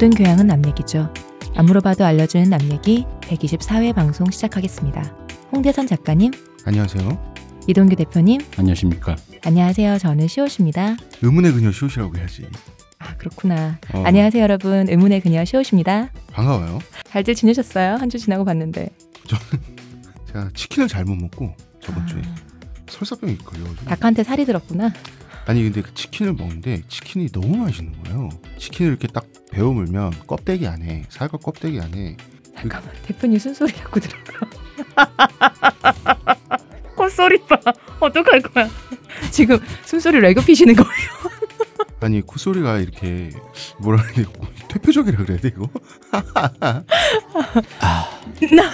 모든 교양은 남 얘기죠. 안 물어봐도 알려주는 남 얘기 124회 방송 시작하겠습니다. 홍대선 작가님, 안녕하세요. 이동규 대표님, 안녕하십니까. 안녕하세요. 저는 시옷입니다. 의문의 그녀 시옷이라고 해야지. 아 그렇구나. 어, 안녕하세요 여러분. 의문의 그녀 시옷입니다. 반가워요. 잘들 지내셨어요? 한 주 지나고 봤는데. 제가 치킨을 잘못 먹고 저번 주에 아, 설사병이 걸려가지고. 닭한테 살이 들었구나. 아니 근데 그 치킨을 먹는데 치킨이 너무 맛있는 거예요. 치킨을 이렇게 딱 베어 물면 껍데기 안에 살과 껍데기 안에 잠깐만 대표님 순소리 갖고 들어가. 콧소리 봐. 어떡할 거야. 지금 순소리로 애교 피시는 거예요. 아니 콧소리가 이렇게 뭐라 그래야 돼 퇴폐적이라 그래야 돼 이거? 나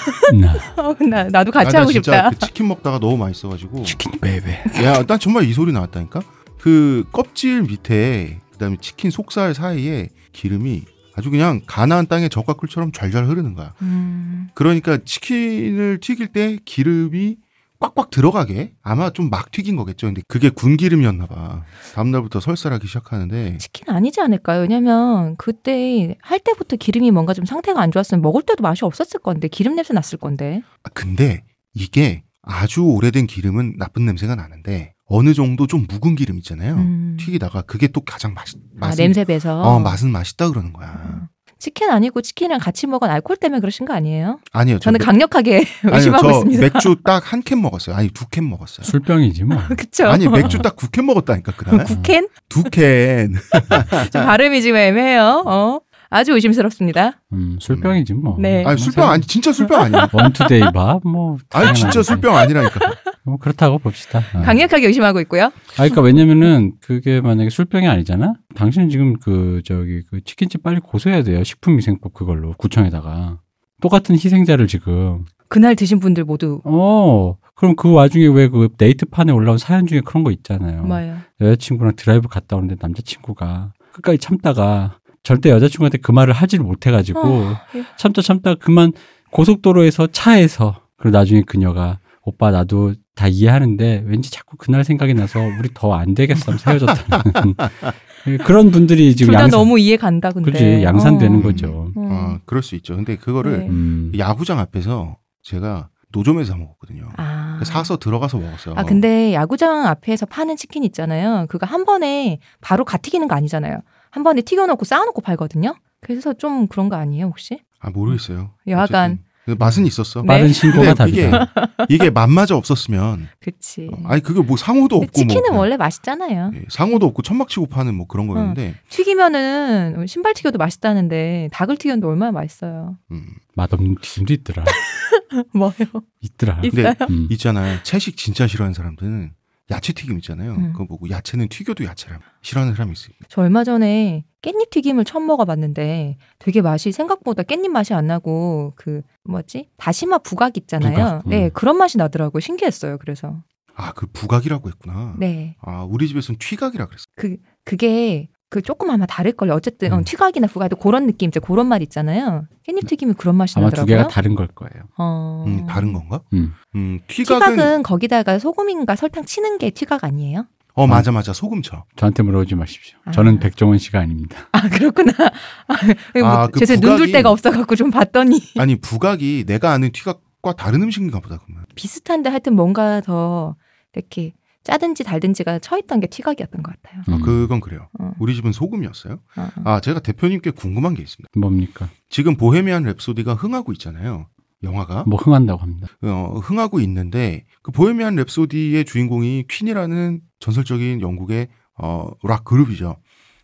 어, 나 나 도 같이 아, 나 하고 진짜 싶다. 그 치킨 먹다가 너무 맛있어가지고 치킨 baby. 야, 난 정말 이 소리 나왔다니까. 그 껍질 밑에 그다음에 치킨 속살 사이에 기름이 아주 그냥 가나안 땅의 젖과 꿀처럼 잘잘 흐르는 거야. 음, 그러니까 치킨을 튀길 때 기름이 꽉꽉 들어가게 아마 좀 막 튀긴 거겠죠. 근데 그게 군 기름이었나 봐. 다음 날부터 설사하기 시작하는데 치킨 아니지 않을까요? 왜냐면 그때 할 때부터 기름이 뭔가 좀 상태가 안 좋았으면 먹을 때도 맛이 없었을 건데 기름 냄새 났을 건데. 아, 근데 이게 아주 오래된 기름은 나쁜 냄새가 나는데 어느 정도 좀 묵은 기름 있잖아요. 음. 튀기다가 그게 또 가장 맛 아, 냄새 배서. 어 맛은 맛있다 그러는 거야. 치킨 아니고 치킨이랑 같이 먹은 알코올 때문에 그러신 거 아니에요? 아니요. 저 저는 맥- 강력하게 아니요, 의심하고 저 있습니다. 맥주 딱 한 캔 먹었어요. 아니 두 캔 먹었어요. 술병이지 뭐. 그쵸? 아니 맥주 딱 두 캔 먹었다니까 그날. 국캔? 두 캔. 좀 발음이 지금 애매해요. 어? 아주 의심스럽습니다. 음, 술병이지 뭐. 네. 아니 술병 아니 진짜 술병 아니야. one two day 밥 뭐. 아니 진짜. 술병 아니라니까. 뭐 그렇다고 봅시다. 아. 강력하게 의심하고 있고요. 아, 그러니까 왜냐면은 그게 만약에 술병이 아니잖아. 당신은 지금 그 저기 그 치킨집 빨리 고소해야 돼요. 식품위생법 그걸로 구청에다가 똑같은 희생자를 지금. 그날 드신 분들 모두 어. 그럼 그 와중에 왜그 네이트판에 올라온 사연 중에 그런 거 있잖아요. 뭐예요? 여자친구랑 드라이브 갔다 오는데 남자친구가 끝까지 참다가 절대 여자친구한테 그 말을 하지를 못해가지고 어, 예. 참다 참다 그만 고속도로에서 차에서 그리고 나중에 그녀가 오빠 나도 다 이해하는데 왠지 자꾸 그날 생각이 나서 우리 더 안 되겠어 헤어졌다는 그런 분들이 지금 둘다 양산 너무 이해 간다 근데. 그지 양산되는 어. 거죠. 음. 어 그럴 수 있죠. 근데 그거를 네. 음. 야구장 앞에서 제가 노점에서 사 먹었거든요. 아. 사서 들어가서 먹었어요. 아 근데 야구장 앞에서 파는 치킨 있잖아요. 그거 한 번에 바로 갓 튀기는 거 아니잖아요. 한 번에 튀겨놓고 쌓아놓고 팔거든요. 그래서 좀 그런 거 아니에요 혹시? 아 모르겠어요. 여하간. 맛은 있었어. 네. 빠른 신고가 근데 이게 답이다. 이게 맛마저 없었으면 그치. 어, 아니 그게 뭐 상호도 없고 뭐 치킨은 그냥, 원래 맛있잖아요. 예, 상호도 없고 천막치고 파는 뭐 그런 거였는데 튀기면은 신발 튀겨도 맛있다는데 닭을 튀겼는데 얼마나 맛있어요. 음. 맛없는 튀김도 있더라. 뭐요? 있더라. 있- 근데 있어요? 음. 있잖아요. 채식 진짜 싫어하는 사람들은 야채 튀김 있잖아요. 음. 그거 보고 야채는 튀겨도 야채라 싫어하는 사람이 있어요. 저 얼마 전에 깻잎 튀김을 처음 먹어봤는데 되게 맛이 생각보다 깻잎 맛이 안 나고 그 뭐지 다시마 부각 있잖아요. 부각, 음. 네 그런 맛이 나더라고 요 신기했어요. 그래서 아 그 부각이라고 했구나. 네 아 우리 집에서는 튀각이라 그랬어. 그 그게 그 조금 아마 다를걸요. 어쨌든 어, 음. 튀각이나 부각도 그런 느낌, 이제 그런 맛 있잖아요. 깻잎 튀김이 그런 맛이 아마 두 나더라고요. 개가 다른 걸 거예요. 어... 음, 다른 건가? 음. 음 튀각은 튀각은 거기다가 소금인가 설탕 치는 게 튀각 아니에요? 어 맞아 맞아 소금 쳐. 저한테 물어보지 마십시오. 아. 저는 백종원 씨가 아닙니다. 아 그렇구나. 뭐 아, 그 제가 눈둘 부각이- 데가 없어갖고 좀 봤더니 아니 부각이 내가 아는 튀각과 다른 음식인가 보다 그러면. 비슷한데 하여튼 뭔가 더 이렇게 짜든지 달든지가 쳐있던 게 튀각이었던 것 같아요. 음. 아, 그건 그래요. 어, 우리 집은 소금이었어요. 어, 어. 아 제가 대표님께 궁금한 게 있습니다. 뭡니까? 지금 보헤미안 랩소디가 흥하고 있잖아요. 영화가 뭐 흥한다고 합니다. 어, 흥하고 있는데 그 보헤미안 랩소디의 주인공이 퀸이라는 전설적인 영국의 어, 락 그룹이죠.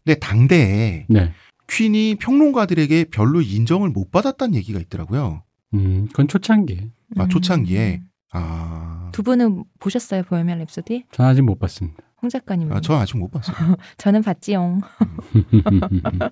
근데 당대에 네. 퀸이 평론가들에게 별로 인정을 못 받았다는 얘기가 있더라고요. 음, 그건 초창기. 아, 초창기에. 음. 아, 두 분은 보셨어요 보헤미안 랩소디? 전 아직 못 봤습니다. 홍 작가님은? 아, 저 아직 못 봤어요. 저는 봤지용. 근데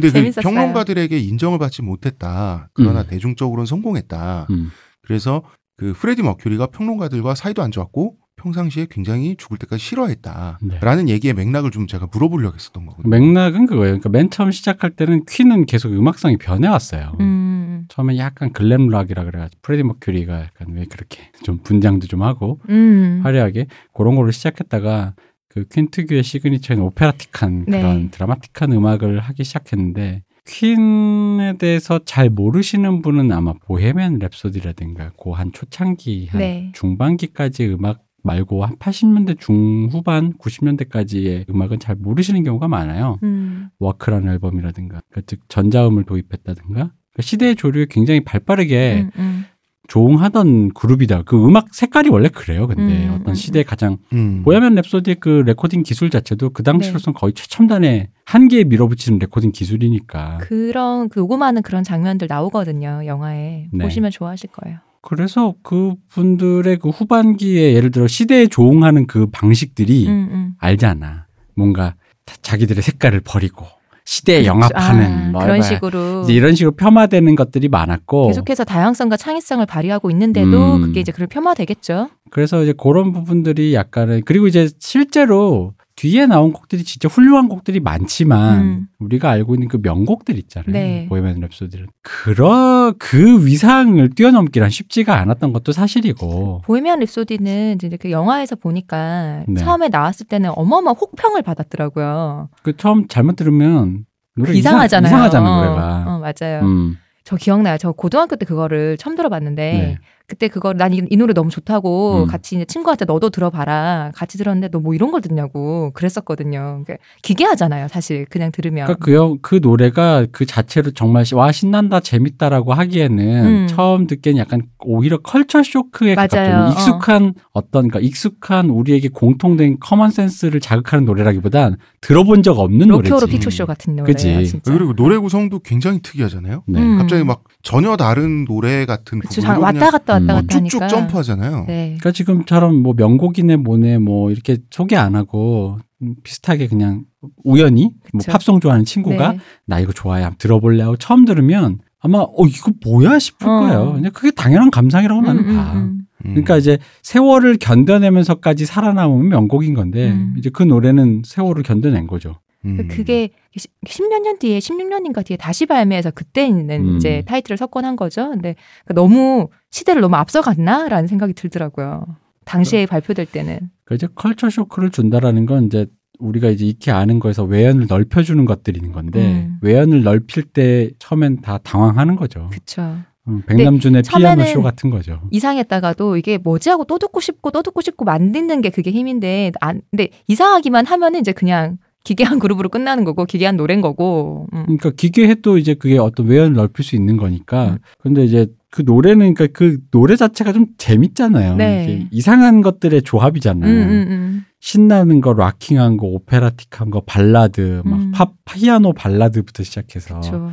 그 재밌었어요. 평론가들에게 인정을 받지 못했다. 그러나 음. 대중적으로는 성공했다. 음. 그래서 그 프레디 머큐리가 평론가들과 사이도 안 좋았고 평상시에 굉장히 죽을 때까지 싫어했다. 네. 라는 얘기의 맥락을 좀 제가 물어보려고 했었던 거거든요. 맥락은 그거예요. 그러니까 맨 처음 시작할 때는 퀸은 계속 음악성이 변해왔어요. 음, 처음에 약간 glam rock이라 그래가지고 프레디 머큐리가 약간 왜 그렇게 좀 분장도 좀 하고 음. 화려하게 그런 걸로 시작했다가 그 퀸 특유의 signature인 operatic한 네. 그런 드라마틱한 음악을 하기 시작했는데 퀸에 대해서 잘 모르시는 분은 아마 보헤미안 랩소디라든가 그한 초창기 한 네. 중반기까지 음악 말고 한 80년대 중후반 90년대까지의 음악은 잘 모르시는 경우가 많아요. 음. Works라는 앨범이라든가 그즉 전자음을 도입했다든가 그러니까 시대의 조류에 굉장히 발빠르게 음, 음. 조응하던 그룹이다. 그 음악 색깔이 원래 그래요. 근데 음, 어떤 음, 시대에 가장 음. 보헤미안 랩소디의 그 레코딩 기술 자체도 그 네. 당시로선 거의 최첨단의 한계에 밀어붙이는 레코딩 기술이니까. 그런 그 녹음하는 그런 장면들 나오거든요 영화에 네. 보시면 좋아하실 거예요. 그래서 그 분들의 그 후반기에 예를 들어 시대에 조응하는 그 방식들이 음, 음. 알잖아. 뭔가 다- 자기들의 색깔을 버리고 시대에 영합하는 아, 뭐 그런 뭐 식으로 이제 이런 식으로 폄하되는 것들이 많았고 계속해서 다양성과 창의성을 발휘하고 있는데도 음. 그게 이제 그런 폄하되겠죠. 그래서 이제 그런 부분들이 약간은 그리고 이제 실제로 뒤에 나온 곡들이 진짜 훌륭한 곡들이 많지만 음. 우리가 알고 있는 그 명곡들 있잖아요. 네. 보헤미안 랩소디는 그런 그 위상을 뛰어넘기란 쉽지가 않았던 것도 사실이고 보헤미안 랩소디는 이제 그 영화에서 보니까 네. 처음에 나왔을 때는 어마어마 혹평을 받았더라고요. 그 처음 잘못 들으면 노래 이상하잖아요. 이상, 하잖아 노래가. 어, 맞아요. 음, 저 기억나요. 저 고등학교 때 그거를 처음 들어봤는데 네. 그때 그거 난이 노래 너무 좋다고 음. 같이 이제 친구한테 너도 들어봐라. 같이 들었는데 너 뭐 이런 걸 듣냐고 그랬었거든요. 그러니까 기괴하잖아요. 사실 그냥 들으면. 그러니까 그, 영- 그 노래가 그 자체로 정말 시- 와 신난다 재밌다라고 하기에는 음. 처음 듣기엔 약간 오히려 culture shock에 맞아요. 가깝죠. 익숙한 어떤 그러니까 익숙한 우리에게 공통된 common sense를 자극하는 노래라기보단 들어본 적 없는 로키오로 노래지. 피처쇼 같은. 그치. 진짜. 그리고 노래 구성도 굉장히 특이하잖아요. 네. 음. 갑자기 막 전혀 다른 노래 같은 그쵸, 왔다 갔다 왔다 음. 갔다 쭉쭉 하니까. 점프하잖아요. 네. 그러니까 지금처럼 뭐 명곡이네 뭐네 뭐 이렇게 소개 안 하고 음, 비슷하게 그냥 우연히 뭐 그쵸. 팝송 좋아하는 친구가 네. 나 이거 좋아해 한번 들어볼래 하고 처음 들으면 아마 어 이거 뭐야 싶을 어. 거예요. 그냥 그게 당연한 감상이라고 나는 음, 봐. 음, 음. 음. 그러니까 이제 세월을 견뎌내면서까지 살아남으면 명곡인 건데 음. 이제 그 노래는 세월을 견뎌낸 거죠. 음. 그게 10몇 년 뒤에 16년인가 뒤에 다시 발매해서 그때는 음. 이제 타이틀을 석권한 거죠. 근데 그 너무 시대를 너무 앞서갔나라는 생각이 들더라고요. 당시에 발표될 때는. 그러니까 이제 컬처 쇼크를 준다라는 건 이제 우리가 이제 익히 아는 거에서 외연을 넓혀주는 것들인 건데 음. 외연을 넓힐 때 처음엔 다 당황하는 거죠. 그쵸. 음, 백남준의 피아노 쇼 같은 거죠. 이상했다가도 이게 뭐지 하고 또 듣고 싶고 또 듣고 싶고 만드는 게 그게 힘인데 안 근데 이상하기만 하면은 이제 그냥 기괴한 그룹으로 끝나는 거고 기괴한 노래인 거고. 음. 그러니까 기계해도 이제 그게 어떤 외연을 넓힐 수 있는 거니까. 음. 근데 이제 그 노래는 그러니까 그 노래 자체가 좀 재밌잖아요. 네. 이상한 것들의 음, 조합이잖아요. 음, 음. 신나는 거, 락킹한 거, 오페라틱한 거, 발라드, 막 음. 팝, 피아노 발라드부터 시작해서 그쵸.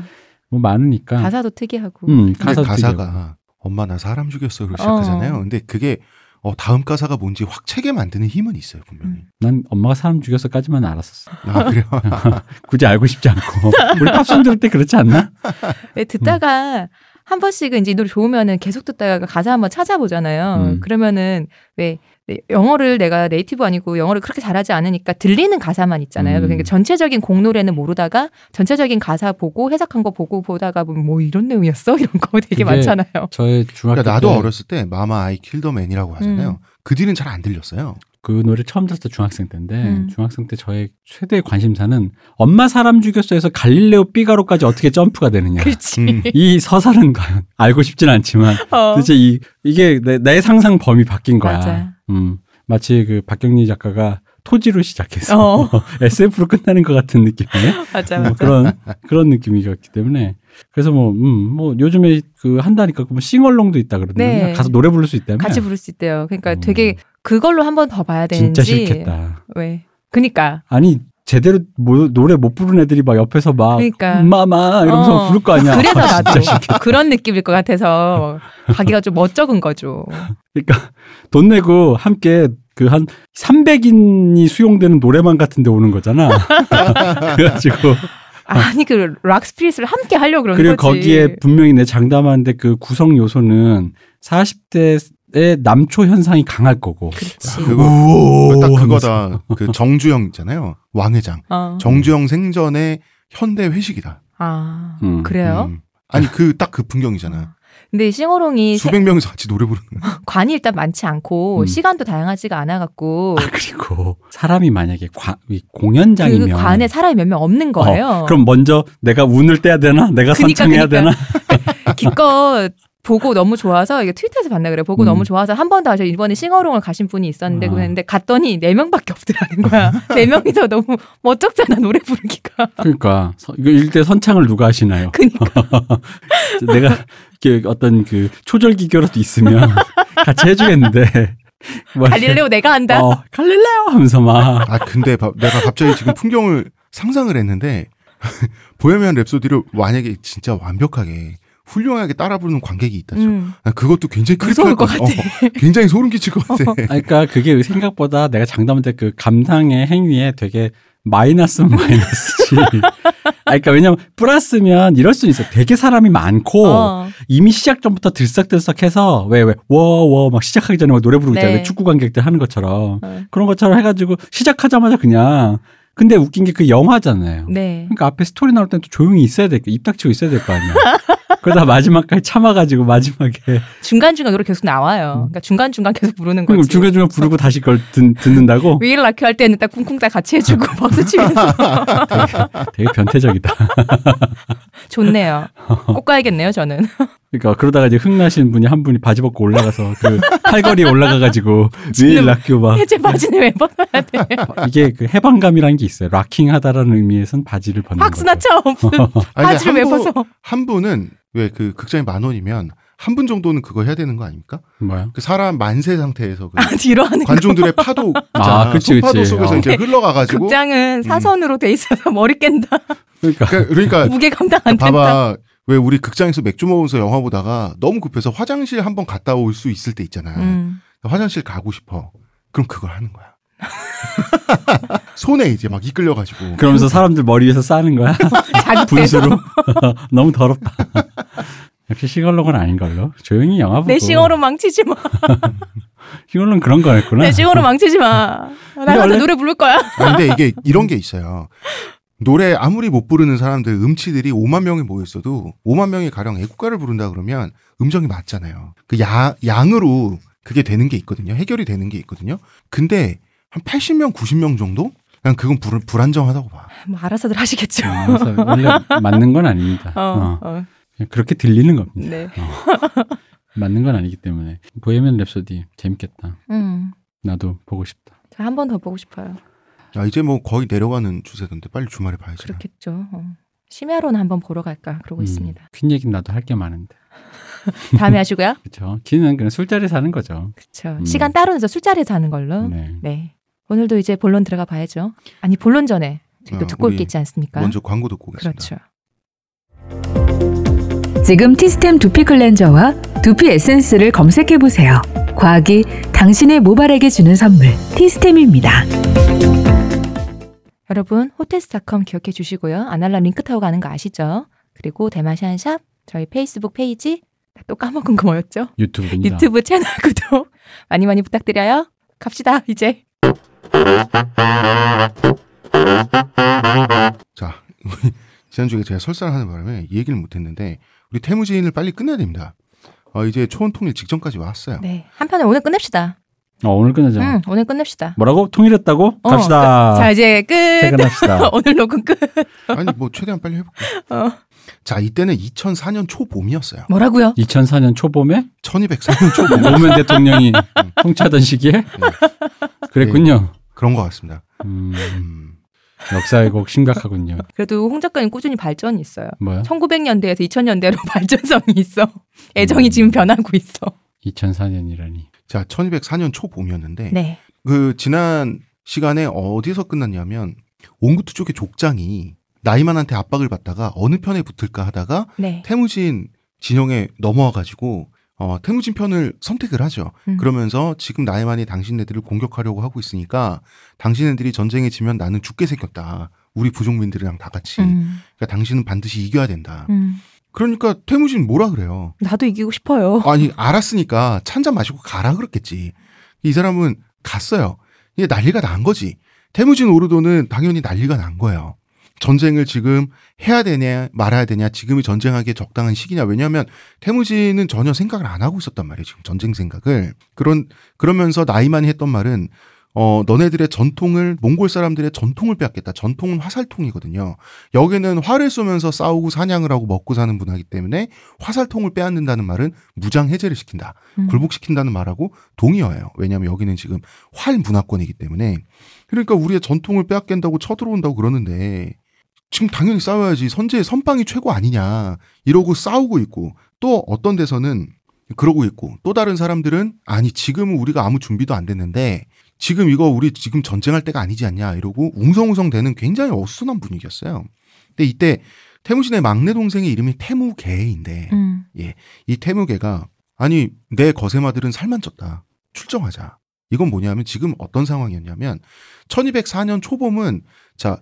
뭐 많으니까. 가사도 특이하고. 음, 근데 가사 가사가 엄마 나 사람 죽였어로 시작하잖아요. 어. 근데 그게 어, 다음 가사가 뭔지 확 책에 만드는 힘은 있어요 분명히. 음. 난 엄마가 사람 죽였어까지만 알았었어. 아 그래요? 굳이 알고 싶지 않고. 우리 팝송 들을 때 그렇지 않나? 네, 듣다가 한 번씩은 이제 이 노래 좋으면은 계속 듣다가 가사 한번 찾아보잖아요. 음. 그러면은 왜 네, 영어를 내가 네이티브 아니고 영어를 그렇게 잘하지 않으니까 들리는 가사만 있잖아요. 음. 그러니까 전체적인 곡 노래는 모르다가 전체적인 가사 보고 해석한 거 보고 보다가 보면 뭐 이런 내용이었어 이런 거 되게 많잖아요. 저의 중학교 그러니까 나도 때 어렸을 때 마마 아이 킬더맨이라고 하잖아요. 음. 그 뒤는 잘 안 들렸어요. 그 노래 처음 들었을 때 중학생 때인데 음. 중학생 때 저의 최대의 관심사는 엄마 사람 죽였어에서 갈릴레오 삐가로까지 어떻게 점프가 되느냐. 그렇지. 음. 이 서사는 과연 알고 싶진 않지만 어. 도대체 이 이게 내, 내 상상 범위 바뀐 거야. 맞아. 음. 마치 그 박경리 작가가 토지로 시작해서 어. SF로 끝나는 것 같은 느낌의 맞아 뭐 맞아. 그런 그런 느낌이었기 때문에 그래서 뭐음 뭐 요즘에 그 한다니까 뭐 싱얼롱도 있다 그러던데 네. 가서 노래 부를 수 있다며 같이 부를 수 있대요. 그러니까 음. 되게 그걸로 한번 더 봐야 되는지. 진짜 싫겠다. 왜? 그니까. 아니 제대로 뭐, 노래 못 부르는 애들이 막 옆에서 막 그러니까. 마마 이러면서 어. 부를 거 아니야. 그래서 아, 나도. 그런 느낌일 것 같아서 가기가 좀 멋쩍은 거죠. 그러니까 돈 내고 함께 그 한 300인이 수용되는 노래방 같은 데 오는 거잖아. 그래가지고 아니 그 락스피릿을 함께 하려고 그러는 그리고 거지. 거기에 분명히 내 장담하는데 그 구성 요소는 40대 의 남초 현상이 강할 거고. 그거 우오 딱. 그거다. 그 정주영 있잖아요. 왕회장. 어. 정주영 생전의 현대 회식이다. 아 음, 그래요? 음. 아니 그 딱그 풍경이잖아. 근데 싱어롱이 세- 수백 명이서 같이 노래 부르는 거. 관이 일단 많지 않고 음. 시간도 다양하지가 않아 갖고 아, 그리고 사람이 만약에 과- 이 공연장이면 그 관에 사람이 몇 명 없는 거예요. 어, 그럼 먼저 내가 운을 떼야 되나? 내가 그니까, 선창해야 그니까. 되나? 기껏 보고 너무 좋아서 이게 트위터에서 봤나 그래. 보고 음. 너무 좋아서 한번더 하셔. 이번에 싱어롱을 가신 분이 있었는데 아. 그랬는데 갔더니 네 명밖에 없더라는 거야. 네 명이서 너무 멋쩍잖아 노래 부르기가. 그러니까 서- 이거 일대 선창을 누가 하시나요? 그니까 내가 이렇게 어떤 그 초절 기교라도 있으면 같이 해주겠는데. 뭐 갈릴레오 내가 한다. 어, 갈릴레오 하면서 막 아 근데 바- 내가 갑자기 지금 풍경을 상상을 했는데 보헤미안 랩소디를 만약에 진짜 완벽하게 훌륭하게 따라 부르는 관객이 있다 죠 음. 난 그것도 굉장히 무서울 것 같아. 어, 굉장히 소름 끼칠 것 같아. 그러니까 그게 생각보다 내가 장담할 때 그 감상의 행위에 되게 마이너스 마이너스지. 그러니까 왜냐면 플러스면 이럴 수는 있어. 되게 사람이 많고 어. 이미 시작 전부터 들썩들썩해서 왜 왜 워워 막 시작하기 전에 막 노래 부르고 네. 있잖아요. 축구 관객들 하는 것처럼 어. 그런 것처럼 해가지고 시작하자마자 그냥 근데 웃긴 게 그 영화잖아요. 네. 그러니까 앞에 스토리 나올 땐또 조용히 있어야 될 거, 입 닥치고 있어야 될 거 아니야. 그러다 마지막까지 참아가지고 마지막에 중간 중간 노래 계속 나와요. 그러니까 중간 중간 계속 부르는 거지. 중간 중간 부르고 다시 그걸 듣, 듣는다고? 위일 라큐 할 때는 딱 쿵쿵 딱 같이 해주고 박수 치면서 되게 변태적이다. 좋네요. 꼭 가야겠네요 저는. 그러니까 그러다가 이제 흥나신 분이 한 분이 바지 벗고 올라가서 그 팔걸이에 올라가가가지고 위일 락교 막 해제 바지는 왜 벗어야 돼? 이게 그 해방감이라는 게 있어요. 락킹하다라는 의미에서는 바지를 벗는 박수나. 쳐. 바지를 왜 벗어? 한 분은 왜 그 극장이 만 원이면 한 분 정도는 그거 해야 되는 거 아닙니까? 뭐야? 그 사람 만세 상태에서 그 아, 뒤로 하는 거. 관중들의 파도 있잖아. 아, 그치, 파도 그치. 속에서 어. 이제 흘러가가지고 극장은 사선으로 돼 있어서 머리 깬다. 그러니까 그러니까, 그러니까 무게 감당 안 된다. 봐봐 왜 우리 극장에서 맥주 먹으면서 영화 보다가 너무 급해서 화장실 한번 갔다 올 수 있을 때 있잖아. 음. 화장실 가고 싶어. 그럼 그걸 하는 거야. 손에 이제 막 이끌려가지고 그러면서 사람들 머리 위에서 싸는 거야. 자극돼서 분수로. 너무 더럽다. 역시 시걸록은 아닌 걸로. 조용히 영화 보고. 내 싱어로 망치지 마. 시걸록은 그런 거였구나. 내 싱어로 망치지 마. 나가서 원래- 노래 부를 거야. 아, 근데 이게 이런 게 있어요. 노래 아무리 못 부르는 사람들 음치들이 5만 명이 모였어도 5만 명이 가령 애국가를 부른다 그러면 음정이 맞잖아요. 그 야, 양으로 그게 되는 게 있거든요. 해결이 되는 게 있거든요. 근데 한 80명, 90명 정도? 난 그건 불, 불안정하다고 봐. 뭐 알아서들 하시겠죠. 어, 그래서 원래 맞는 건 아닙니다. 어, 어, 어. 그냥 그렇게 들리는 겁니다. 네. 맞는 건 아니기 때문에. 보헤미안 랩소디 재밌겠다. 음. 나도 보고 싶다. 한 번 더 보고 싶어요. 야, 이제 뭐 거의 내려가는 추세던데 빨리 주말에 봐야지. 그렇겠죠. 어. 심야로는 한번 보러 갈까 그러고 음, 있습니다. 퀸 얘기는 나도 할 게 많은데. 다음에 하시고요. 그렇죠. 퀸은 그냥 술자리 사는 거죠. 그렇죠. 음. 시간 따로 내서 술자리에서 하는 걸로. 네. 네. 오늘도 이제 본론 들어가 봐야죠. 아니 본론 전에 저희도 어, 듣고 올 게 있지 않습니까? 먼저 광고 듣고 오겠습니다. 그렇죠. 지금 티스템 두피 클렌저와 두피 에센스를 검색해 보세요. 과학이 당신의 모발에게 주는 선물 티스템입니다. 여러분 호텔스닷컴 기억해 주시고요. 아날라 링크 타고 가는 거 아시죠? 그리고 대마시안샵 저희 페이스북 페이지 또 까먹은 거 뭐였죠? 유튜브입니다. 유튜브 채널 구독 많이 많이 부탁드려요. 갑시다 이제. 자, 지난주에 제가 설사를 하는 바람에 이 얘기를 못했는데 우리 태무진을 빨리 끝내야 됩니다. 어, 이제 초원 통일 직전까지 왔어요. 네 한편을 오늘 끝냅시다. 어, 오늘 끝내자. 응 오늘 끝냅시다. 뭐라고? 통일했다고? 어, 갑시다. 자 이제 끝. 퇴근합시다. 오늘 녹음 끝. 아니 뭐 최대한 빨리 해볼게요. 어. 자, 이때는 2004년 초봄이었어요. 뭐라고요? 2004년 초봄에 1204년 초봄 노무현 대통령이 통치하던 시기에 그랬군요. 그런 것 같습니다. 음, 음, 역사 왜곡 심각하군요. 그래도 홍 작가님 꾸준히 발전이 있어요. 뭐야? 1900년대에서 2000년대로 발전성이 있어. 애정이 음. 지금 변하고 있어. 2004년이라니. 자, 1204년 초봄이었는데 네. 그 지난 시간에 어디서 끝났냐면 옹구투 쪽의 족장이 나이만한테 압박을 받다가 어느 편에 붙을까 하다가 네. 태무진 진영에 넘어와 가지고 어, 태무진 편을 선택을 하죠. 음. 그러면서 지금 나이만이 당신네들을 공격하려고 하고 있으니까 당신네들이 전쟁에 지면 나는 죽게 생겼다. 우리 부족민들이랑 다 같이. 음, 그러니까 당신은 반드시 이겨야 된다. 음. 그러니까 태무진 뭐라 그래요? 나도 이기고 싶어요. 아니 알았으니까 찬잔 마시고 가라 그랬겠지. 이 사람은 갔어요. 이게 난리가 난 거지. 태무진 오르도는 당연히 난리가 난 거예요. 전쟁을 지금 해야 되냐 말아야 되냐 지금이 전쟁하기에 적당한 시기냐. 왜냐하면 태무진은 전혀 생각을 안 하고 있었단 말이에요 지금 전쟁 생각을. 그런 그러면서 나이만이 했던 말은 어 너네들의 전통을 몽골 사람들의 전통을 빼앗겠다. 전통은 화살통이거든요. 여기는 활을 쏘면서 싸우고 사냥을 하고 먹고 사는 문화이기 때문에 화살통을 빼앗는다는 말은 무장 해제를 시킨다. 음. 굴복시킨다는 말하고 동의어예요. 왜냐하면 여기는 지금 활 문화권이기 때문에. 그러니까 우리의 전통을 빼앗긴다고 쳐들어온다고 그러는데 지금 당연히 싸워야지 선제의 선빵이 최고 아니냐 이러고 싸우고 있고 또 어떤 데서는 그러고 있고 또 다른 사람들은 아니 지금은 우리가 아무 준비도 안 됐는데 지금 이거 우리 지금 전쟁할 때가 아니지 않냐 이러고 웅성웅성 되는 굉장히 어수선한 분위기였어요. 근데 이때 태무진의 막내 동생의 이름이 태무개인데 음. 이 태무개가 아니 내 거세마들은 살만 쪘다 출정하자 이건 뭐냐면 지금 어떤 상황이었냐면 1204년 초봄은 자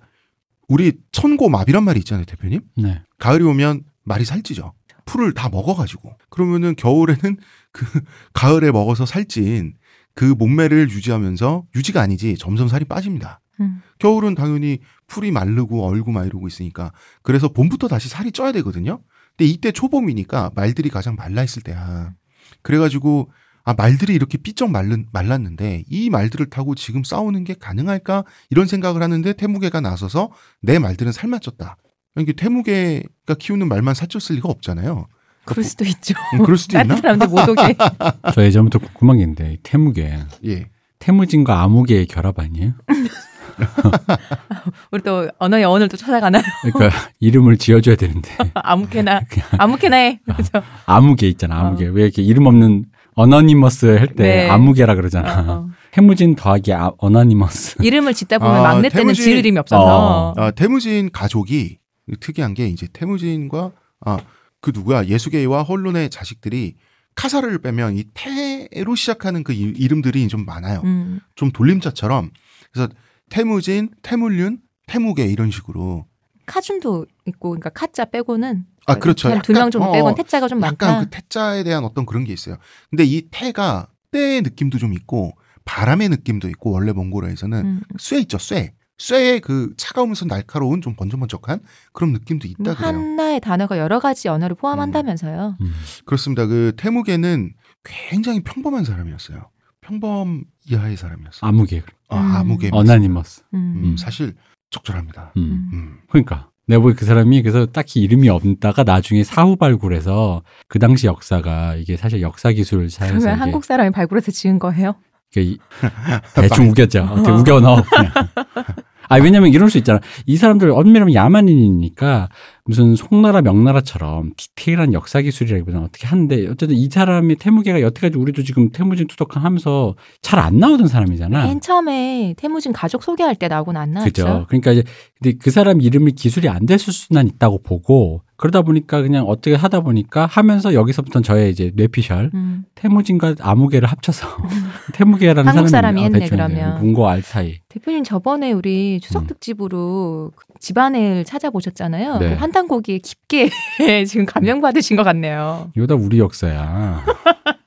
우리 천고마비란 말이 있잖아요 대표님 네. 가을이 오면 말이 살찌죠 풀을 다 먹어가지고 그러면은 겨울에는 그 가을에 먹어서 살찐 그 몸매를 유지하면서 유지가 아니지 점점 살이 빠집니다 음. 겨울은 당연히 풀이 마르고 얼고 막 이러고 있으니까 그래서 봄부터 다시 살이 쪄야 되거든요. 근데 이때 초봄이니까 말들이 가장 말라 있을 때야. 그래가지고 아 말들이 이렇게 삐쩍 말른, 말랐는데 이 말들을 타고 지금 싸우는 게 가능할까 이런 생각을 하는데 태무개가 나서서 내 말들은 살만 쪘다. 이게 태무개가 키우는 말만 살쪘을 리가 없잖아요. 그럴 수도 있죠. 음, 그럴 수도 있나? 사람들 못 오게. 저 예전부터 궁금한 게 있는데 이 태무계 예. 태무진과 아무개의 결합 아니에요? 우리 또 언어의 어원을 또 찾아가나요? 그러니까 이름을 지어줘야 되는데 아무렇게나 아무렇게나 해. 그죠? 아무개 있잖아 아무개 왜 이렇게 이름 없는 anonymous 할때 네. 아무개라 그러잖아 어, 어. 태무진 더하기 아, anonymous 이름을 짓다 보면 아, 막내 때는 태무진- 지을 이름이 없어서. 어. 아, 태무진 가족이 특이한 게 이제 태무진과 아, 그 누구야 예수게와 헐론의 자식들이 카사를 빼면 이 태로 시작하는 그 이- 이름들이 좀 많아요. 음. 좀 돌림자처럼 그래서 태무진, 태물륜, 태무계 이런 식으로 카준도 있고, 그러니까 카자 빼고는 아 그렇죠. 두명 정도 어, 빼곤 태자가 좀 약간 많다. 그 태자에 대한 어떤 그런 게 있어요. 근데 이 태가 때의 느낌도 좀 있고 바람의 느낌도 있고 원래 몽골어에서는 음. 쇠 있죠, 쇠. 쇠의 그 차가우면서 날카로운 좀 번쩍번쩍한 그런 느낌도 있다 뭐 그래요. 하나의 단어가 여러 가지 언어를 포함한다면서요. 음. 그렇습니다. 그 태무계는 굉장히 평범한 사람이었어요. 평범 이하의 사람이었어요. 아무개 아, 음. 아무개. 어나니머스 음. 음, 사실 적절합니다. 음. 음. 음. 그러니까 내가 보기 그 사람이 그래서 딱히 이름이 없다가 나중에 사후 발굴해서 그 당시 역사가 이게 사실 역사 기술 사에서 그러면 이게 한국 사람이 발굴해서 지은 거예요? 이게 이- 대충 우겼죠. 어떻게 우겨 넣어. 그냥. 아 왜냐면 이럴 수 있잖아. 이 사람들 엄밀하면 야만인이니까 무슨 송나라 명나라처럼 디테일한 역사 기술이라기보다는 어떻게 하는데 어쨌든 이 사람이 태무계가 여태까지 우리도 지금 태무진 투덕한 하면서 잘 안 나오던 사람이잖아. 맨 처음에 태무진 가족 소개할 때 나오곤 안 나왔죠. 그죠. 그러니까 이제 근데 그 사람 이름이 기술이 안 됐을 수는 있다고 보고 그러다 보니까 그냥 어떻게 하다 보니까 하면서 여기서부터는 저의 이제 뇌피셜 음. 태무진과 아무개를 합쳐서 태무계라는 한국 사람이 사람이 어, 했네, 그러면. 몽고 알타이. 대표님 저번에 우리 추석 음. 특집으로 그 집안을 찾아보셨잖아요. 네. 그 한탄고기에 깊게 지금 감명 받으신 것 같네요. 이거 다 우리 역사야.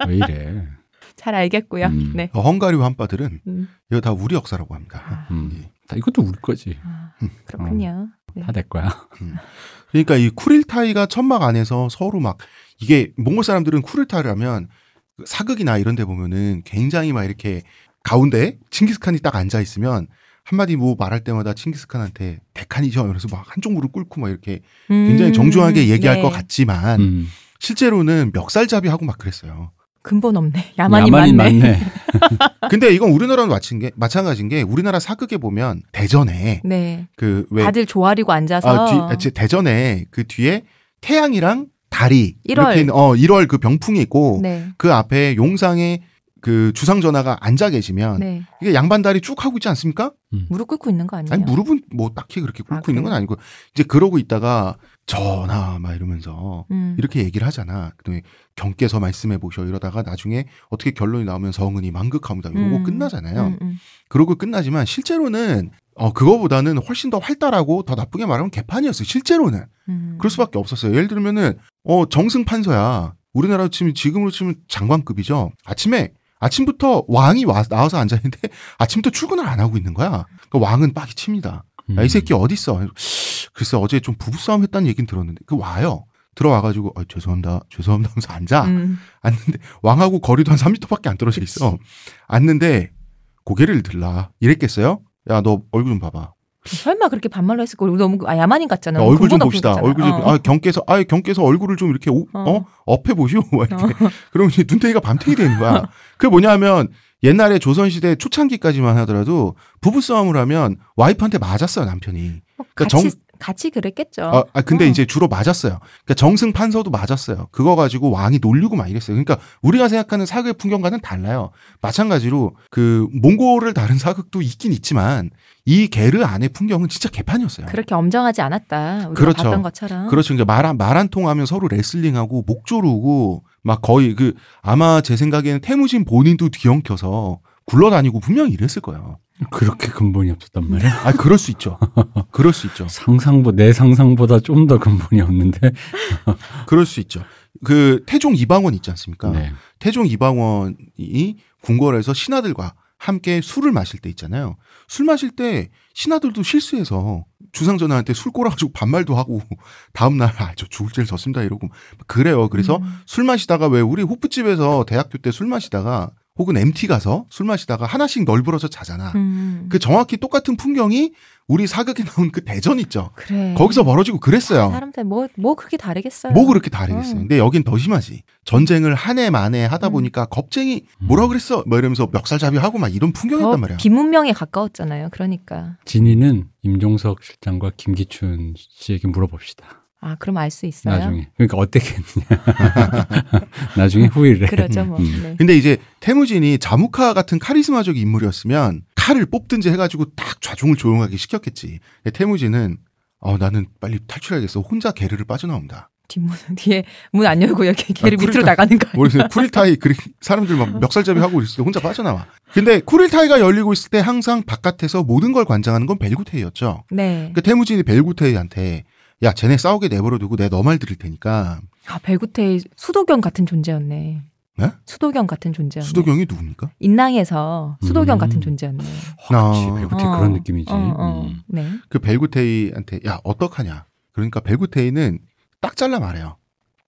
왜 이래? 잘 알겠고요. 음. 네. 어, 헝가리와 한바들은 음. 이거 다 우리 역사라고 합니다. 아, 음. 다 이것도 우리 거지. 아, 음. 그렇군요. 네. 다내 거야. 그러니까 이 쿠릴타이가 천막 안에서 서로 막 이게 몽골 사람들은 그 사극이나 이런 데 보면은 굉장히 막 이렇게 가운데 칭기스칸이 딱 앉아 있으면 한마디 뭐 말할 때마다 칭기스칸한테 대칸이죠. 이러면서 막 한쪽 무릎 꿇고 막 이렇게 굉장히 음, 정중하게 얘기할 네. 것 같지만 음. 실제로는 멱살잡이 하고 막 그랬어요. 근본 없네. 야만인, 야만인 맞네. 맞네. 근데 이건 우리나라랑 마친 게 마찬가지인 게 우리나라 사극에 보면 대전에 네. 그왜 다들 조아리고 앉아서 아, 뒤, 아, 제- 대전에 그 뒤에 태양이랑 달이 일월. 이렇게 있는, 어 1월 그 병풍이 있고 네. 그 앞에 용상에 그 주상 전하가 앉아 계시면 네. 이게 양반 다리 쭉 하고 있지 않습니까? 무릎 꿇고 있는 거 아니에요? 아니 무릎은 뭐 딱히 그렇게 꿇고 아, 있는 건? 아니고 이제 그러고 있다가 전하 막 이러면서 음. 이렇게 얘기를 하잖아. 그다음에 경께서 말씀해 보셔 이러다가 나중에 어떻게 결론이 나오면 성은이 만극합니다. 이러고 음. 끝나잖아요. 음, 음. 그러고 끝나지만 실제로는 어 그거보다는 훨씬 더 활달하고 더 나쁘게 말하면 개판이었어요. 실제로는 음. 그럴 수밖에 없었어요. 예를 들면은 어 정승 판서야 우리나라 치면 지금으로 치면 장관급이죠. 아침에 아침부터 왕이 와, 나와서 앉아 있는데 아침부터 출근을 안 하고 있는 거야. 그러니까 왕은 빡이 칩니다. 음. 야, 이 새끼 어딨어? 글쎄 어제 좀 부부싸움 했다는 얘기는 들었는데 그 와요. 들어와가지고 어, 죄송합니다, 죄송합니다 하면서 앉아. 음. 앉는데 왕하고 거리도 한 3m밖에 안 떨어져 있어. 앉는데 고개를 들라. 이랬겠어요? 야 너 얼굴 좀 봐봐. 설마 그렇게 반말로 했을 거 너무 아, 야만인 같잖아. 야, 얼굴 좀 봅시다. 얼굴 좀 어. 아, 경께서 아 경께서 얼굴을 좀 이렇게 오, 어. 어. 업해 보시오. 막 이렇게. 그러면 이제 눈탱이가 밤탱이 되는 거야. 그게 뭐냐면 옛날에 조선시대 초창기까지만 하더라도 부부싸움을 하면 와이프한테 맞았어요 남편이. 뭐 그러니까 같이 정- 같이 그랬겠죠. 아, 아, 근데 어. 이제 주로 맞았어요. 그러니까 정승 판서도 맞았어요. 그거 가지고 왕이 놀리고 막 이랬어요. 그러니까 우리가 생각하는 사극의 풍경과는 달라요. 마찬가지로 그 몽골을 다른 사극도 있긴 있지만 이 게르 안의 풍경은 진짜 개판이었어요. 그렇게 엄정하지 않았다. 우리가 그렇죠. 봤던 것처럼. 그렇죠. 그러니까 말, 한- 말한 통하면 서로 레슬링하고 목 조르고 막 거의 그 아마 제 생각에는 태무진 본인도 뒤엉켜서 굴러다니고 분명히 이랬을 거예요. 그렇게 근본이 없었단 말이야. 아, 그럴 수 있죠. 그럴 수 있죠. 상상보 내 상상보다 좀 더 근본이 없는데. 그럴 수 있죠. 그 태종 이방원 있지 않습니까? 네. 태종 이방원이 궁궐에서 신하들과 함께 술을 마실 때 있잖아요. 술 마실 때 신하들도 실수해서 주상전하한테 술 꼬라가지고 반말도 하고 다음날 아, 저 죽을 죄를 졌습니다 이러고 그래요. 그래서 음. 술 마시다가 왜 우리 호프집에서 대학교 때 술 마시다가 혹은 MT 가서 술 마시다가 하나씩 널브러져 자잖아. 음. 그 정확히 똑같은 풍경이 우리 사극에 나온 그 대전 있죠. 그래. 거기서 벌어지고 그랬어요. 사람들 뭐뭐 그렇게 다르겠어요. 뭐 그렇게 다르겠어요. 음. 근데 여긴 더 심하지. 전쟁을 한 해 만에 하다 음. 보니까 겁쟁이 뭐라 그랬어? 뭐 이러면서 멱살잡이 하고 막 이런 더 풍경이었단 말이야. 비문명에 가까웠잖아요. 그러니까 진이는 임종석 실장과 김기춘 씨에게 물어봅시다. 아 그럼 알 수 있어요. 나중에. 그러니까 어떻게 했느냐. 나중에 후일에. 그러죠 뭐. 음. 네. 근데 이제 태무진이 자무카 같은 카리스마적인 인물이었으면 칼을 뽑든지 해가지고 딱 좌중을 조용하게 시켰겠지. 태무진은 어 나는 빨리 탈출해야겠어. 혼자 게르를 빠져나온다. 뒷문 뒤에 문 안 열고 이렇게 걔를 아, 밑으로 그러니까- 나가는 거. 아니야? 모르겠어요. 쿠릴타이 그 사람들 막 멱살잡이 하고 있을 때 혼자 빠져나와. 근데 쿠릴타이가 열리고 있을 때 항상 바깥에서 모든 걸 관장하는 건 벨구테이였죠. 네. 그 태무진이 벨구테이한테 야 쟤네 싸우게 내버려 두고 내 너 말 들을 테니까 아 벨구테이 수도경 같은 존재였네. 네? 수도경 같은 존재였네. 수도경이 누굽니까? 인랑에서 수도경 음. 같은 존재였네. 어, 그치. 아. 배구태 어, 그런 느낌이지. 어, 어. 음. 네. 그 벨구테이한테 야 어떡하냐. 그러니까 벨구테이는 딱 잘라 말해요. 다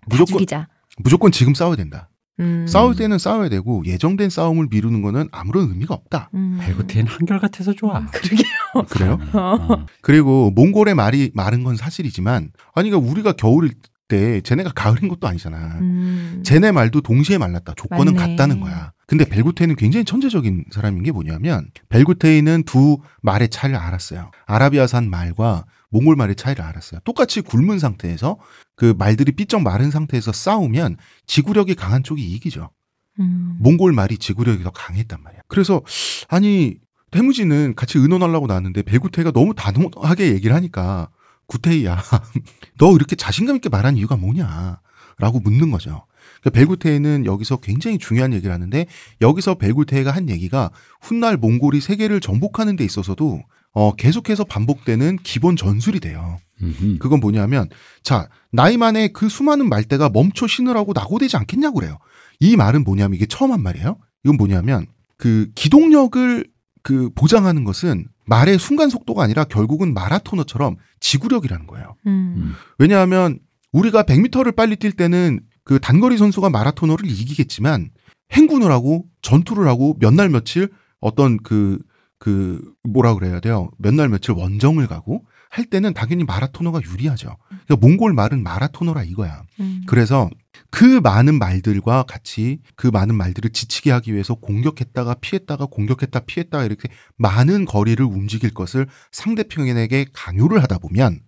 무조건 죽이자. 무조건 지금 싸워야 된다. 음. 싸울 때는 싸워야 되고 예정된 싸움을 미루는 거는 아무런 의미가 없다. 음. 배구태는 한결같아서 좋아. 그러게. 그래요? 어. 그리고 몽골의 말이 마른 건 사실이지만 아니 그러니까 우리가 겨울일 때 쟤네가 가을인 것도 아니잖아. 음. 쟤네 말도 동시에 말랐다. 조건은 맞네. 같다는 거야. 근데 벨구테이는 굉장히 천재적인 사람인 게 뭐냐면 벨구테이는 두 말의 차이를 알았어요. 아라비아산 말과 몽골 말의 차이를 알았어요. 똑같이 굶은 상태에서 그 말들이 삐쩍 마른 상태에서 싸우면 지구력이 강한 쪽이 이기죠. 음. 몽골 말이 지구력이 더 강했단 말이야. 그래서 아니 태무지는 같이 의논하려고 나왔는데 벨구테이가 너무 단호하게 얘기를 하니까 구테이야 너 이렇게 자신감 있게 말한 이유가 뭐냐라고 묻는 거죠. 그러니까 벨구테이는 여기서 굉장히 중요한 얘기를 하는데 여기서 벨구테이가 한 얘기가 훗날 몽골이 세계를 정복하는 데 있어서도 어, 계속해서 반복되는 기본 전술이 돼요. 음흠. 그건 뭐냐면 자 나이 만에 그 수많은 말대가 멈춰 신으라고 낙오되지 않겠냐고 그래요. 이 말은 뭐냐면 이게 처음 한 말이에요. 이건 뭐냐면 그 기동력을 그 보장하는 것은 말의 순간 속도가 아니라 결국은 마라토너처럼 지구력이라는 거예요. 음. 음. 왜냐하면 우리가 100m를 빨리 뛸 때는 그 단거리 선수가 마라토너를 이기겠지만 행군을 하고 전투를 하고 몇 날 며칠 어떤 그, 그, 뭐라 그래야 돼요. 몇 날 며칠 원정을 가고 할 때는 당연히 마라토너가 유리하죠. 그러니까 몽골 말은 마라토너라 이거야. 음. 그래서 그 많은 말들과 같이 그 많은 말들을 지치게 하기 위해서 공격했다가 피했다가 공격했다 피했다가 이렇게 많은 거리를 움직일 것을 상대편에게 강요를 하다 보면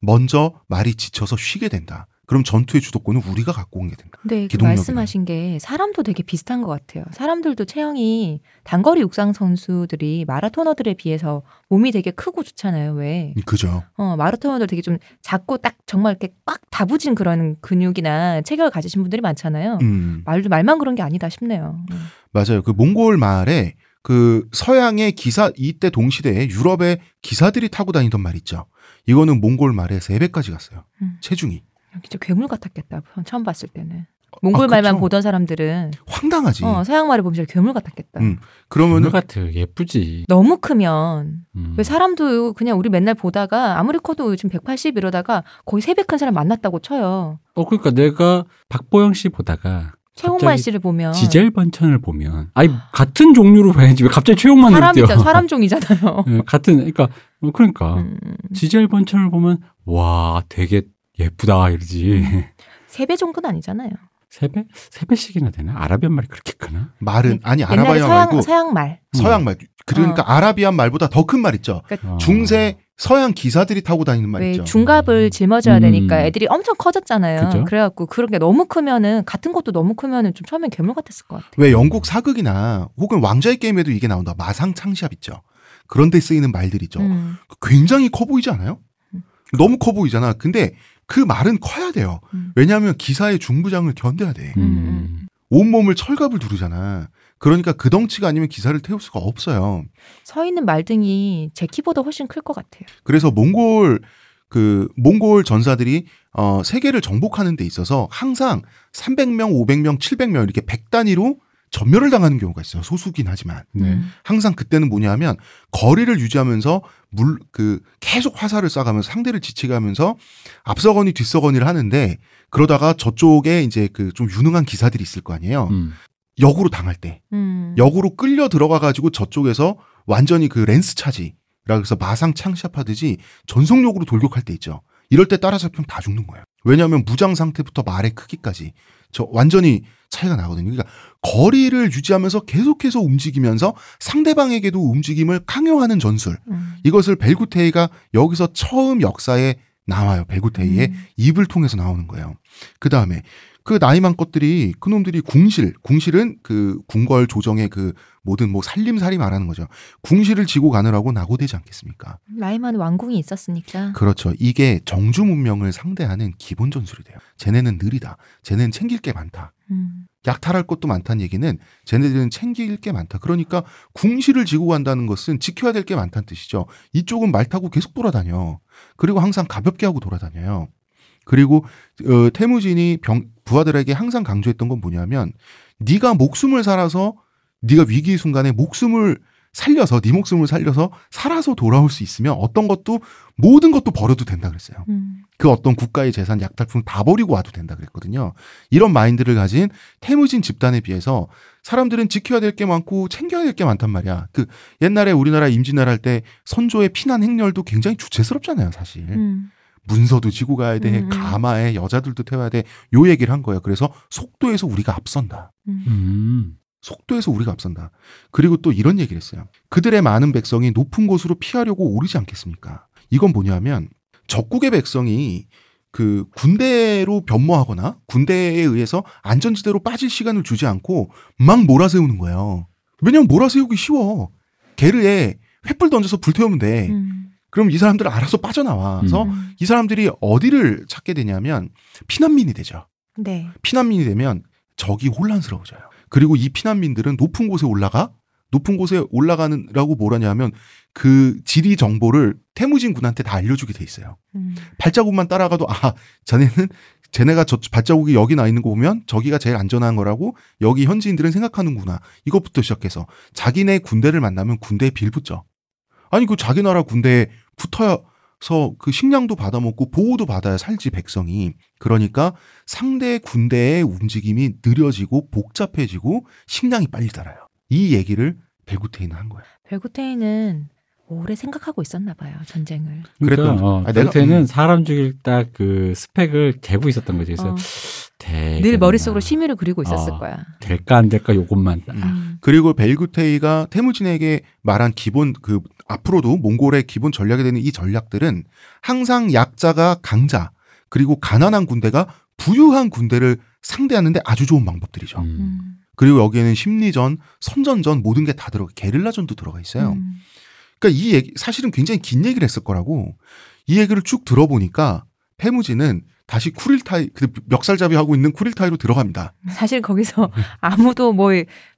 먼저 말이 지쳐서 쉬게 된다. 그럼 전투의 주도권은 우리가 갖고 온 게 된다. 근데 그. 말씀하신 게 사람도 되게 비슷한 것 같아요. 사람들도 체형이 단거리 육상 선수들이 마라토너들에 비해서 몸이 되게 크고 좋잖아요. 왜? 그죠? 어, 마라토너들 되게 좀 작고 딱 정말 이렇게 꽉 다부진 그런 근육이나 체격을 가지신 분들이 많잖아요. 음, 말도 말만 그런 게 아니다 싶네요. 음. 맞아요. 그 몽골 말에 그 서양의 기사 이때 동시대에 유럽의 기사들이 타고 다니던 말 있죠. 이거는 몽골 말의 세 배까지 갔어요. 음. 체중이. 진짜 괴물 같았겠다. 처음 봤을 때는. 몽골 아, 말만 그쵸. 보던 사람들은 황당하지. 어, 서양 말을 보면 괴물 같았겠다. 음. 그러면 그러면 같아 예쁘지. 너무 크면 음. 왜 사람도 그냥 우리 맨날 보다가 아무리 커도 요즘 180 이러다가 거의 3배 큰 사람 만났다고 쳐요. 어 그러니까 내가 박보영 씨 보다가 최홍만 씨를 보면 지젤 번천을 보면 아니 같은 종류로 봐야지 왜 갑자기 최용만으로 사람이잖아. 뛰어? 사람 종이잖아요. 예, 같은 그러니까 어, 그러니까 음, 지젤 번천을 보면 와 되게 예쁘다 이러지. 세배 정도는 아니잖아요. 세 배? 세 배씩이나 되나? 아라비안 말이 그렇게 크나? 말은 아니 옛날에 아라비아 서양 말고 서양 말. 서양 말. 그러니까 아라비안 말보다 더 큰 말 있죠. 어. 중세 서양 기사들이 타고 다니는 말왜 있죠. 중갑을 짊어져야 음. 되니까 애들이 엄청 커졌잖아요. 그죠? 그래갖고 그런 게 너무 크면은 같은 것도 너무 크면은 좀 처음엔 괴물 같았을 것 같아. 왜 영국 사극이나 혹은 왕자의 게임에도 이게 나온다. 마상 창시합 있죠. 그런 데 쓰이는 말들이죠. 음, 굉장히 커 보이지 않아요? 음. 너무 커 보이잖아. 근데 그 말은 커야 돼요. 음. 왜냐하면 기사의 중부장을 견뎌야 돼. 음. 온몸을 철갑을 두르잖아. 그러니까 그 덩치가 아니면 기사를 태울 수가 없어요. 서 있는 말등이 제 키보다 훨씬 클 것 같아요. 그래서 몽골 그 몽골 전사들이 어 세계를 정복하는 데 있어서 항상 300명, 500명, 700명 이렇게 100 단위로 전멸을 당하는 경우가 있어요. 소수긴 하지만 네. 음. 항상 그때는 뭐냐면 거리를 유지하면서 물 그 계속 화살을 쏴가면서 상대를 지치게 하면서 앞서거니 뒤서거니를 하는데 그러다가 저쪽에 이제 그 좀 유능한 기사들이 있을 거 아니에요. 음. 역으로 당할 때 음. 역으로 끌려 들어가 가지고 저쪽에서 완전히 그 렌스 차지라 그래서 마상 창시합하듯이 전속력으로 돌격할 때 있죠. 이럴 때 따라잡히면 다 죽는 거예요. 왜냐하면 무장 상태부터 말의 크기까지 저 완전히 차이가 나거든요. 그러니까 거리를 유지하면서 계속해서 움직이면서 상대방에게도 움직임을 강요하는 전술. 음. 이것을 벨구테이가 여기서 처음 역사에 나와요. 벨구테이의 음. 입을 통해서 나오는 거예요. 그 다음에 그 나이만 것들이 그놈들이 궁실, 궁실은 그 궁궐 조정의 그 모든 뭐 살림살이 말하는 거죠. 궁실을 지고 가느라고 낙오되지 않겠습니까? 나이만 왕궁이 있었으니까. 그렇죠. 이게 정주 문명을 상대하는 기본 전술이 돼요. 쟤네는 느리다. 쟤네는 챙길 게 많다. 음. 약탈할 것도 많다는 얘기는 쟤네들은 챙길 게 많다. 그러니까 궁실을 지고 간다는 것은 지켜야 될 게 많다는 뜻이죠. 이쪽은 말 타고 계속 돌아다녀. 그리고 항상 가볍게 하고 돌아다녀요. 그리고 어, 태무진이 병, 부하들에게 항상 강조했던 건 뭐냐면 네가 목숨을 살아서 네가 위기 순간에 목숨을 살려서 네 목숨을 살려서 살아서 돌아올 수 있으면 어떤 것도 모든 것도 버려도 된다 그랬어요. 음. 그 어떤 국가의 재산 약탈품 다 버리고 와도 된다 그랬거든요. 이런 마인드를 가진 태무진 집단에 비해서 사람들은 지켜야 될 게 많고 챙겨야 될 게 많단 말이야. 그 옛날에 우리나라 임진왜란 할 때 선조의 피난 행렬도 굉장히 주체스럽잖아요, 사실. 음. 문서도 지고 가야 돼, 음, 음. 가마에 여자들도 태워야 돼. 요 얘기를 한 거예요. 그래서 속도에서 우리가 앞선다. 음. 음. 속도에서 우리가 앞선다. 그리고 또 이런 얘기를 했어요. 그들의 많은 백성이 높은 곳으로 피하려고 오르지 않겠습니까? 이건 뭐냐면 적국의 백성이 그 군대로 변모하거나 군대에 의해서 안전지대로 빠질 시간을 주지 않고 막 몰아세우는 거예요. 왜냐면 몰아세우기 쉬워. 게르에 횃불 던져서 불태우면 돼. 음. 그럼 이 사람들은 알아서 빠져나와서 음. 이 사람들이 어디를 찾게 되냐면 피난민이 되죠. 네. 피난민이 되면 적이 혼란스러워져요. 그리고 이 피난민들은 높은 곳에 올라가 높은 곳에 올라가는라고 뭐라냐면 그 지리 정보를 태무진 군한테 다 알려주게 돼 있어요. 음. 발자국만 따라가도 아 자네는 쟤네가 저 발자국이 여기 나 있는 거 보면 저기가 제일 안전한 거라고 여기 현지인들은 생각하는구나. 이것부터 시작해서 자기네 군대를 만나면 군대에 빌붙죠. 아니 그 자기 나라 군대에 붙어서 그 식량도 받아먹고 보호도 받아야 살지 백성이. 그러니까 상대 군대의 움직임이 느려지고 복잡해지고 식량이 빨리 달아요. 이 얘기를 벨구테이는 한 거예요. 벨구테이는 오래 생각하고 있었나 봐요 전쟁을. 그러니까 어, 아, 벨트는 음. 사람 죽일 딱 그 스펙을 재고 있었던 거지. 그래서 어. 늘 머릿속으로 심의를 그리고 있었을 어. 거야. 될까 안 될까 요것만 딱. 음. 그리고 벨구테이가 태무진에게 말한 기본 그 앞으로도 몽골의 기본 전략이 되는 이 전략들은 항상 약자가 강자 그리고 가난한 군대가 부유한 군대를 상대하는데 아주 좋은 방법들이죠. 음. 음. 그리고 여기에는 심리전, 선전전 모든 게 다 들어가 게릴라전도 들어가 있어요. 음. 그러니까 이 얘기 사실은 굉장히 긴 얘기를 했을 거라고 이 얘기를 쭉 들어보니까 태무진은 다시 쿠릴타이 그 멱살잡이 하고 있는 쿠릴타이로 들어갑니다. 사실 거기서 아무도 뭐, 뭐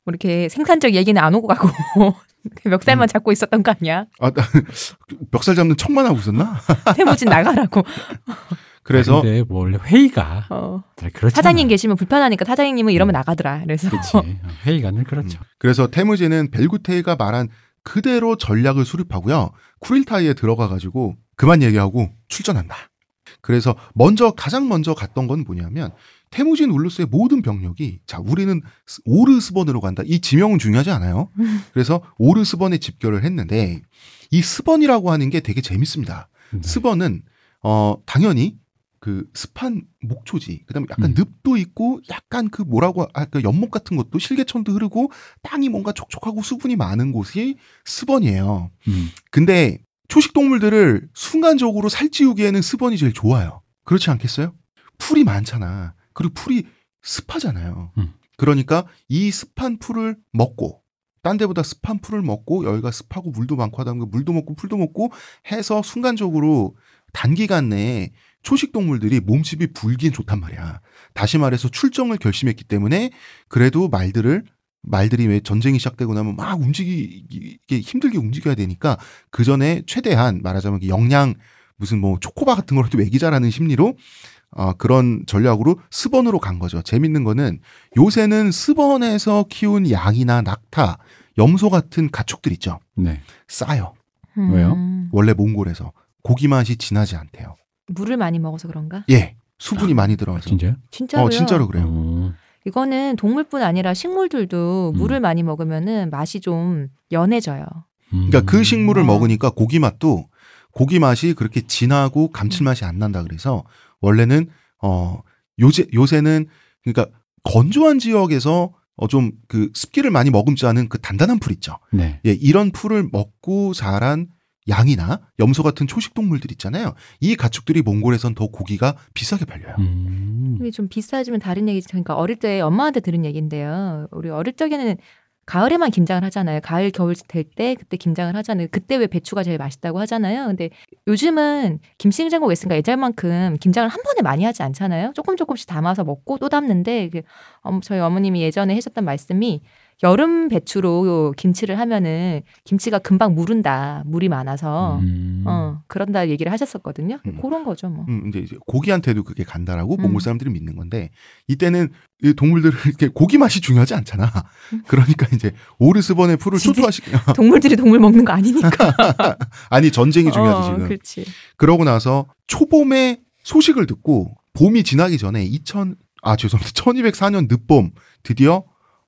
이렇게 생산적 얘기는 안 오고 가고 그 멱살만 잡고 있었던 거 아니야? 아, 나 멱살 잡는 척만 하고 있었나? 태무진 나가라고. 그래서 근데 뭐 원래 회의가 어. 사장님 계시면 불편하니까 사장님은 이러면 나가더라. 그래서 그렇지. 회의가 늘 그렇죠. 그래서 태무진은 벨구테이가 말한 그대로 전략을 수립하고요. 쿠릴타이에 들어가 가지고 그만 얘기하고 출전한다. 그래서 먼저 가장 먼저 갔던 건 뭐냐면 태무진 울루스의 모든 병력이 자 우리는 스- 오르스번으로 간다. 이 지명은 중요하지 않아요. 그래서 오르스번에 집결을 했는데 이 스번이라고 하는 게 되게 재밌습니다. 네. 스번은 어 당연히 그 습한 목초지 그다음에 약간 음. 늪도 있고 약간 그 뭐라고 할까 연못 같은 것도 실개천도 흐르고 땅이 뭔가 촉촉하고 수분이 많은 곳이 스번이에요. 음. 근데 초식 동물들을 순간적으로 살찌우기에는 스번이 제일 좋아요. 그렇지 않겠어요? 풀이 많잖아. 그리고 풀이 습하잖아요. 음. 그러니까 이 습한 풀을 먹고 딴 데보다 습한 풀을 먹고 여기가 습하고 물도 많고 하다 보니까 물도 먹고 풀도 먹고 해서 순간적으로 단기간 내에 초식 동물들이 몸집이 불긴 좋단 말이야. 다시 말해서 출정을 결심했기 때문에 그래도 말들을 말들이 왜 전쟁이 시작되고 나면 막 움직이기 힘들게 움직여야 되니까 그 전에 최대한 말하자면 그 영양 무슨 뭐 초코바 같은 거라도 먹이자라는 심리로 어, 그런 전략으로 스번으로 간 거죠. 재밌는 거는 요새는 스번에서 키운 양이나 낙타, 염소 같은 가축들 있죠. 네. 싸요. 왜요? 음, 원래 몽골에서 고기 맛이 진하지 않대요. 물을 많이 먹어서 그런가? 예, 수분이 많이 들어가서. 진짜요? 진짜로요. 어, 진짜로 그래요. 어. 이거는 동물뿐 아니라 식물들도 음. 물을 많이 먹으면은 맛이 좀 연해져요. 음. 그러니까 그 식물을 어. 먹으니까 고기 맛도 고기 맛이 그렇게 진하고 감칠맛이 안 난다 그래서 원래는 어 요새 요새는 그러니까 건조한 지역에서 어 좀 그 습기를 많이 머금지 않은 그 단단한 풀 있죠. 네. 예, 이런 풀을 먹고 자란 양이나 염소 같은 초식 동물들 있잖아요. 이 가축들이 몽골에선 더 고기가 비싸게 팔려요. 음. 이게 좀 비싸지면 다른 얘기지. 그러니까 어릴 때 엄마한테 들은 얘기인데요. 우리 어릴 적에는 가을에만 김장을 하잖아요. 가을 겨울 될 때 그때 김장을 하잖아요. 그때 왜 배추가 제일 맛있다고 하잖아요. 근데 요즘은 김치냉장고가 있으니까 예전만큼 김장을 한 번에 많이 하지 않잖아요. 조금 조금씩 담아서 먹고 또 담는데 그 저희 어머님이 예전에 하셨던 말씀이 여름 배추로 김치를 하면은 김치가 금방 무른다. 물이 많아서. 음. 어, 그런다 얘기를 하셨었거든요. 음. 그런 거죠, 뭐. 음, 이제 고기한테도 그게 간다라고 음. 몽골 사람들이 믿는 건데 이때는 이 동물들을 이렇게 고기 맛이 중요하지 않잖아. 그러니까 이제 오르스번의 풀을 초토화시키 동물들이 동물 먹는 거 아니니까. 아니 전쟁이 중요하지 어, 지금. 그렇지. 그러고 나서 초봄에 소식을 듣고 봄이 지나기 전에 2000, 아, 죄송합니다. 1204년 늦봄 드디어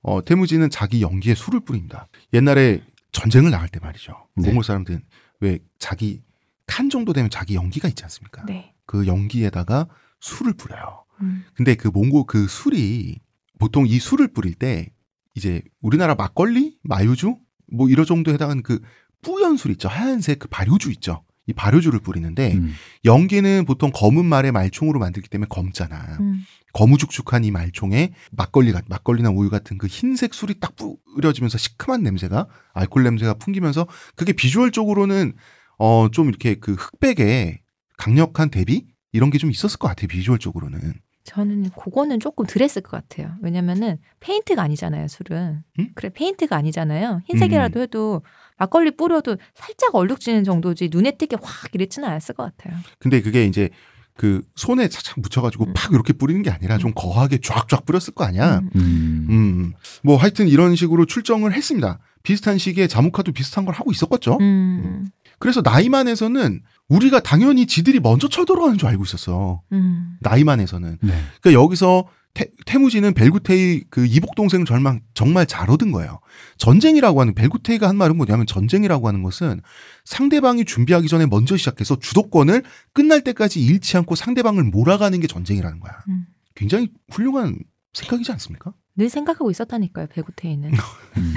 어, 태무지는 자기 연기에 술을 뿌립니다. 옛날에 전쟁을 나갈 때 말이죠. 네. 몽골 사람들은 왜 자기 칸 정도 되면 자기 연기가 있지 않습니까? 네. 그 연기에다가 술을 뿌려요. 음. 근데 그 몽골 그 술이 보통 이 술을 뿌릴 때 이제 우리나라 막걸리, 마요주 뭐 이런 정도에 해당하는 그 뿌연 술 있죠. 하얀색 그 발효주 있죠. 이 발효주를 뿌리는데 음. 연기는 보통 검은 말의 말총으로 만들기 때문에 검잖아. 음. 거무죽죽한 이 말총에 막걸리가 막걸리나 우유 같은 그 흰색 술이 딱 뿌려지면서 시큼한 냄새가 알코올 냄새가 풍기면서 그게 비주얼적으로는 어 좀 이렇게 그 흑백의 강력한 대비 이런 게 좀 있었을 것 같아요. 비주얼적으로는. 저는 그거는 조금 덜했을 것 같아요. 왜냐면은 페인트가 아니잖아요, 술은. 음? 그래, 페인트가 아니잖아요. 흰색이라도 해도 막걸리 뿌려도 살짝 얼룩지는 정도지 눈에 띄게 확 이랬지는 않았을 것 같아요. 근데 그게 이제 그 손에 착착 묻혀가지고 음. 팍 이렇게 뿌리는 게 아니라 좀 거하게 쫙쫙 뿌렸을 거 아니야. 음. 음. 음. 뭐 하여튼 이런 식으로 출정을 했습니다. 비슷한 시기에 자무카도 비슷한 걸 하고 있었겠죠. 음. 그래서 나이만에서는 우리가 당연히 지들이 먼저 쳐들어가는 줄 알고 있었어. 음. 나이만에서는. 네. 그러니까 여기서 태, 태무지는 벨구테이 그 이복 동생 절망 정말 잘 얻은 거예요. 전쟁이라고 하는 벨구테이가 한 말은 뭐냐면 전쟁이라고 하는 것은 상대방이 준비하기 전에 먼저 시작해서 주도권을 끝날 때까지 잃지 않고 상대방을 몰아가는 게 전쟁이라는 거야. 음. 굉장히 훌륭한 생각이지 않습니까? 늘 생각하고 있었다니까요, 배구테이는. 음.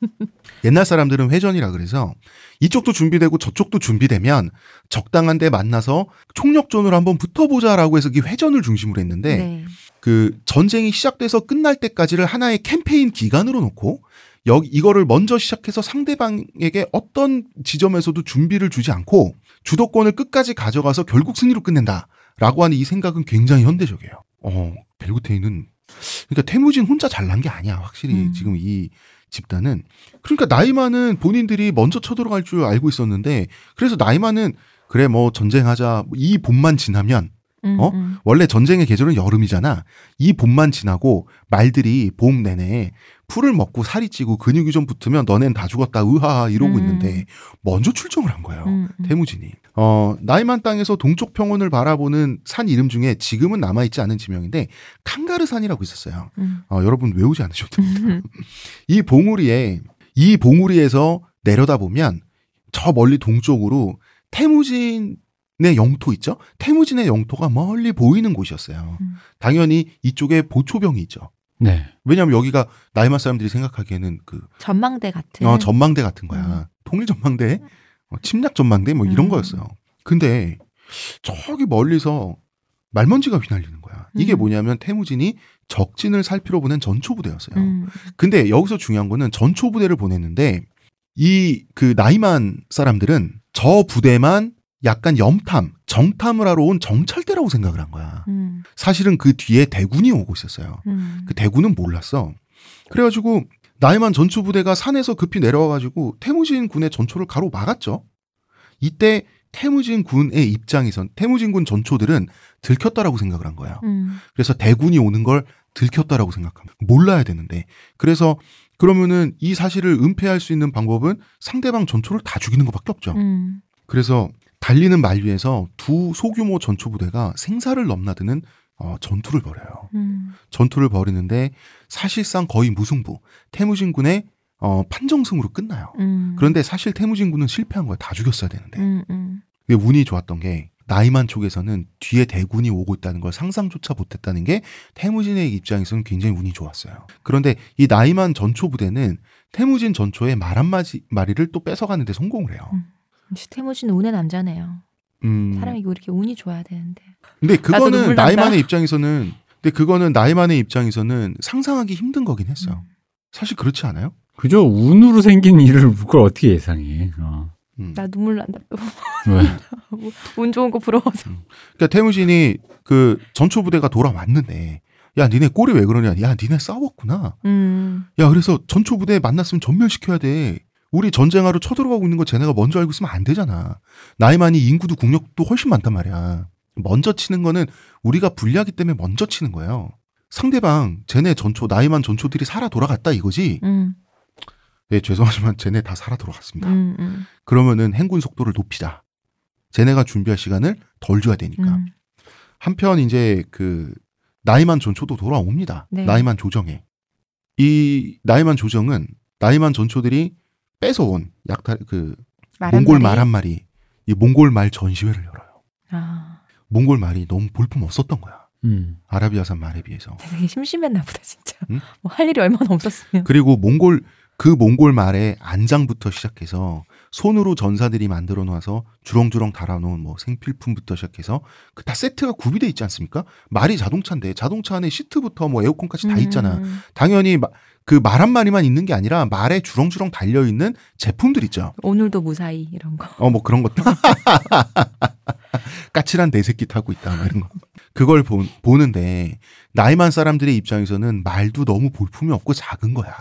옛날 사람들은 회전이라 그래서 이쪽도 준비되고 저쪽도 준비되면 적당한 데 만나서 총력전으로 한번 붙어보자라고 해서 이 회전을 중심으로 했는데 네. 그 전쟁이 시작돼서 끝날 때까지를 하나의 캠페인 기간으로 놓고 여기 이거를 먼저 시작해서 상대방에게 어떤 지점에서도 준비를 주지 않고 주도권을 끝까지 가져가서 결국 승리로 끝낸다라고 하는 이 생각은 굉장히 현대적이에요. 어, 벨구테이는 그러니까 태무진 혼자 잘난 게 아니야. 확실히 음. 지금 이 집단은 그러니까 나이 많은 본인들이 먼저 쳐들어갈 줄 알고 있었는데 그래서 나이 많은 그래 뭐 전쟁하자 이 봄만 지나면 음, 어? 음. 원래 전쟁의 계절은 여름이잖아. 이 봄만 지나고 말들이 봄 내내 풀을 먹고 살이 찌고 근육이 좀 붙으면 너넨 다 죽었다 으하하 이러고 음. 있는데 먼저 출정을 한 거예요. 음, 음. 태무진이. 어, 나이만 땅에서 동쪽 평원을 바라보는 산 이름 중에 지금은 남아 있지 않은 지명인데 칸가르 산이라고 있었어요. 음. 어, 여러분 외우지 않으셔도 됩니다. 음. 이 봉우리에 이 봉우리에서 내려다보면 저 멀리 동쪽으로 태무진 의 영토 있죠? 태무진의 영토가 멀리 보이는 곳이었어요. 음. 당연히 이쪽에 보초병이 있죠. 네. 왜냐하면 여기가 나이만 사람들이 생각하기에는 그 전망대 같은. 어, 전망대 같은 거야. 통일 전망대, 어, 침략 전망대 뭐 이런 음. 거였어요. 근데 저기 멀리서 말먼지가 휘날리는 거야. 이게 음. 뭐냐면 태무진이 적진을 살피러 보낸 전초 부대였어요. 음. 근데 여기서 중요한 거는 전초 부대를 보냈는데 이 그 나이만 사람들은 저 부대만 약간 염탐, 정탐을 하러 온 정찰대라고 생각을 한 거야. 음. 사실은 그 뒤에 대군이 오고 있었어요. 음. 그 대군은 몰랐어. 그래가지고 나이만 전초부대가 산에서 급히 내려와가지고 태무진 군의 전초를 가로 막았죠. 이때 태무진 군의 입장에선 태무진 군 전초들은 들켰다라고 생각을 한 거야. 음. 그래서 대군이 오는 걸 들켰다라고 생각합니다. 몰라야 되는데. 그래서 그러면은 이 사실을 은폐할 수 있는 방법은 상대방 전초를 다 죽이는 것밖에 없죠. 음. 그래서 달리는 말 위에서 두 소규모 전초 부대가 생사를 넘나드는 어, 전투를 벌여요. 음. 전투를 벌이는데 사실상 거의 무승부. 태무진 군의 어, 판정승으로 끝나요. 음. 그런데 사실 태무진 군은 실패한 거야. 다 죽였어야 되는데. 음. 음. 근데 운이 좋았던 게 나이만 쪽에서는 뒤에 대군이 오고 있다는 걸 상상조차 못했다는 게 태무진의 입장에서는 굉장히 운이 좋았어요. 그런데 이 나이만 전초 부대는 태무진 전초의 말 한마디 마리를 또 뺏어가는데 성공을 해요. 음. 태무진 운의 남자네요. 음. 사람이 왜 이렇게 운이 좋아야 되는데. 근데 그거는. 나이만의 입장에서는 근데 그거는 나이만의 입장에서는 상상하기 힘든 거긴 했어요. 음. 사실 그렇지 않아요? 그죠. 운으로 생긴 일을 그걸 어떻게 예상해. 어. 음. 나 눈물 난다 또. 왜? 운 좋은 거 부러워서. 그러니까 태무진이 그 전초 부대가 돌아왔는데 야 니네 꼴이 왜 그러냐? 야 니네 싸웠구나. 음. 야 그래서 전초 부대 만났으면 전멸시켜야 돼. 우리 전쟁하러 쳐들어가고 있는 거 쟤네가 먼저 알고 있으면 안 되잖아. 나이만이 인구도 국력도 훨씬 많단 말이야. 먼저 치는 거는 우리가 불리하기 때문에 먼저 치는 거예요. 상대방 쟤네 전초 나이만 전초들이 살아 돌아갔다 이거지. 음. 네 죄송하지만 쟤네 다 살아 돌아갔습니다. 음. 음. 그러면은 행군 속도를 높이자. 쟤네가 준비할 시간을 덜 줘야 되니까. 음. 한편 이제 그 나이만 전초도 돌아옵니다. 네. 나이만 조정에 이 나이만 조정은 나이만 전초들이 뺏어온 약탈 그말한 몽골. 말 한 마리 이 몽골 말 전시회를 열어요. 아. 몽골 말이 너무 볼품 없었던 거야. 음. 아라비아산 말에 비해서. 되게 심심했나 보다 진짜. 응? 뭐할 일이 얼마나 없었으면. 그리고 몽골 그 몽골 말의 안장부터 시작해서 손으로 전사들이 만들어 놔서 주렁주렁 달아놓은 뭐 생필품부터 시작해서 그 다 세트가 구비돼 있지 않습니까? 말이 자동차인데 자동차 안에 시트부터 뭐 에어컨까지 다 있잖아. 음. 당연히 그 말 한 마리만 있는 게 아니라 말에 주렁주렁 달려 있는 제품들 있죠. 오늘도 무사히 이런 거. 어 뭐 그런 것들. 까칠한 내 새끼 타고 있다 뭐 이런 거. 그걸 보, 보는데 나이만 사람들의 입장에서는 말도 너무 볼품이 없고 작은 거야.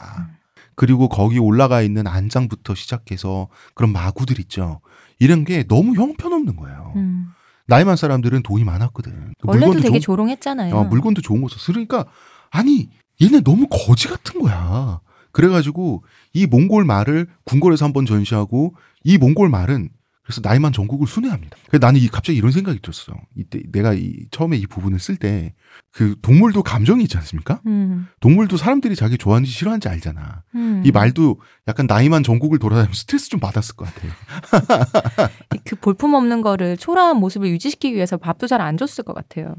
그리고 거기 올라가 있는 안장부터 시작해서 그런 마구들 있죠. 이런 게 너무 형편없는 거예요. 음. 나이만 사람들은 돈이 많았거든. 원래도 되게 좋은- 조롱했잖아요. 어, 물건도 좋은 거 썼어. 그러니까 아니 얘네 너무 거지 같은 거야. 그래가지고 이 몽골 말을 궁궐에서 한번 전시하고 이 몽골 말은 그래서 나이만 전국을 순회합니다. 그래서 나는 이 갑자기 이런 생각이 들었어. 이때 내가 이 처음에 이 부분을 쓸 때 그 동물도 감정이 있지 않습니까? 음. 동물도 사람들이 자기 좋아하는지 싫어하는지 알잖아. 음. 이 말도 약간 나이만 전국을 돌아다니면서 스트레스 좀 받았을 것 같아. 그 볼품 없는 거를 초라한 모습을 유지시키기 위해서 밥도 잘 안 줬을 것 같아요.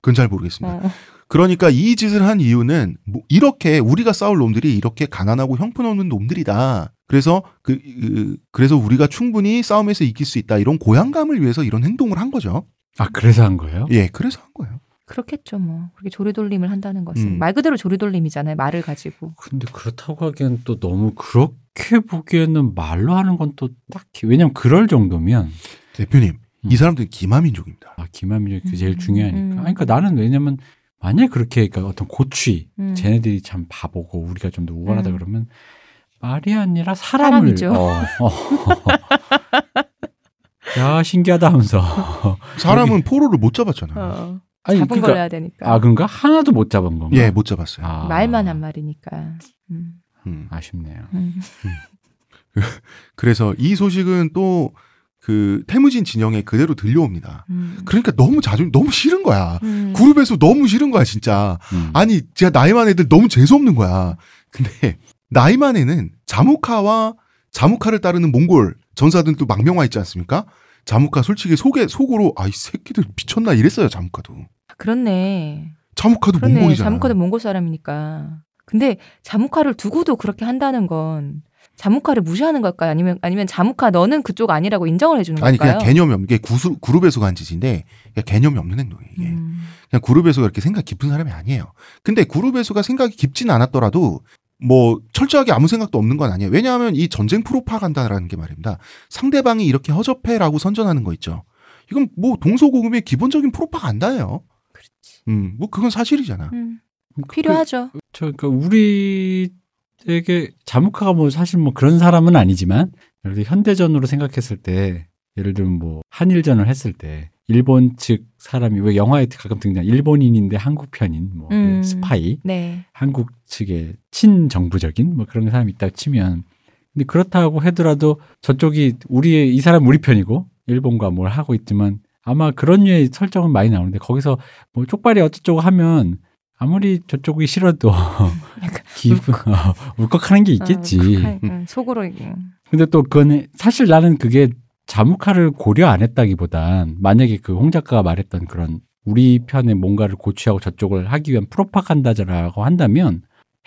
그건 잘 모르겠습니다. 어. 그러니까 이 짓을 한 이유는 뭐 이렇게 우리가 싸울 놈들이 이렇게 가난하고 형편없는 놈들이다. 그래서 그, 그 그래서 우리가 충분히 싸움에서 이길 수 있다. 이런 고향감을 위해서 이런 행동을 한 거죠. 아 그래서 한 거예요? 예, 그래서 한 거예요. 그렇겠죠, 뭐. 그렇게 조리돌림을 한다는 것은 음. 말 그대로 조리돌림이잖아요. 말을 가지고. 근데 그렇다고 하기엔 또 너무 그렇게 보기에는 말로 하는 건 또 딱히 왜냐면 그럴 정도면 대표님, 음. 이 사람들은 기마민족입니다. 아 기만민족이 그게 제일 음, 중요하니까. 음. 아니, 그러니까 나는 왜냐면 만약 그렇게 그러니까 어떤 고취 음. 쟤네들이 참 바보고 우리가 좀 더 우월하다 음. 그러면 말이 아니라 사람을 사람이죠. 어, 어. 야 신기하다 하면서. 사람은 포로를 못 잡았잖아요. 어, 아니, 잡은 그러니까- 걸로 해야 되니까. 아, 그런가? 하나도 못 잡은 건가? 예, 못 잡았어요. 아, 말만 한 말이니까. 음, 음. 아쉽네요. 음. 그래서 이 소식은 또 그 태무진 진영에 그대로 들려옵니다. 음. 그러니까 너무 자주 너무 싫은 거야. 음. 그룹에서 너무 싫은 거야, 진짜. 음. 아니, 진짜 나이만 애들 너무 재수 없는 거야. 근데 나이만 애는 자무카와 자무카를 따르는 몽골 전사들도 망명화 있지 않습니까? 자무카 솔직히 속에 속으로 아 이 새끼들 미쳤나 이랬어요, 자무카도. 그렇네. 자무카도 그렇네. 몽골이잖아. 자무카도 몽골 사람이니까. 근데 자무카를 두고도 그렇게 한다는 건 자무카를 무시하는 걸까요? 아니면 아니면 자무카 너는 그쪽 아니라고 인정을 해주는 아니 걸까요? 그냥 개념이 없는 게 구수, 그룹에서가 한 짓인데 그냥 개념이 없는 행동이에요 이게 음. 그냥 그룹에서가 이렇게 생각 깊은 사람이 아니에요 근데 그룹에서가 생각이 깊진 않았더라도 뭐 철저하게 아무 생각도 없는 건 아니에요 왜냐하면 이 전쟁 프로파간다라는 게 말입니다 상대방이 이렇게 허접해라고 선전하는 거 있죠 이건 뭐 동서고금의 기본적인 프로파간다예요 그렇지. 음 뭐 그건 사실이잖아 음. 그- 필요하죠. 저, 그러니까 우리에게 자무카가 뭐 사실 뭐 그런 사람은 아니지만 예를 들어 현대전으로 생각했을 때 예를 들면 뭐 한일전을 했을 때 일본 측 사람이 왜 영화에 가끔 등장 일본인인데 한국 편인 뭐 음. 스파이 네. 한국 측의 친정부적인 뭐 그런 사람이 있다 치면 근데 그렇다고 하더라도 저쪽이 우리 이 사람 우리 편이고 일본과 뭘 하고 있지만 아마 그런 류의 설정은 많이 나오는데 거기서 뭐 쪽발이 어쩌고 하면 아무리 저쪽이 싫어도 기분 어, 울컥하는 게 있겠지. 어, 그- 음, 속으로 이게. 근데 또 그건 사실 나는 그게 자무카를 고려 안 했다기보단 만약에 그 홍 작가가 말했던 그런 우리 편에 뭔가를 고취하고 저쪽을 하기 위한 프로파간다라고 한다면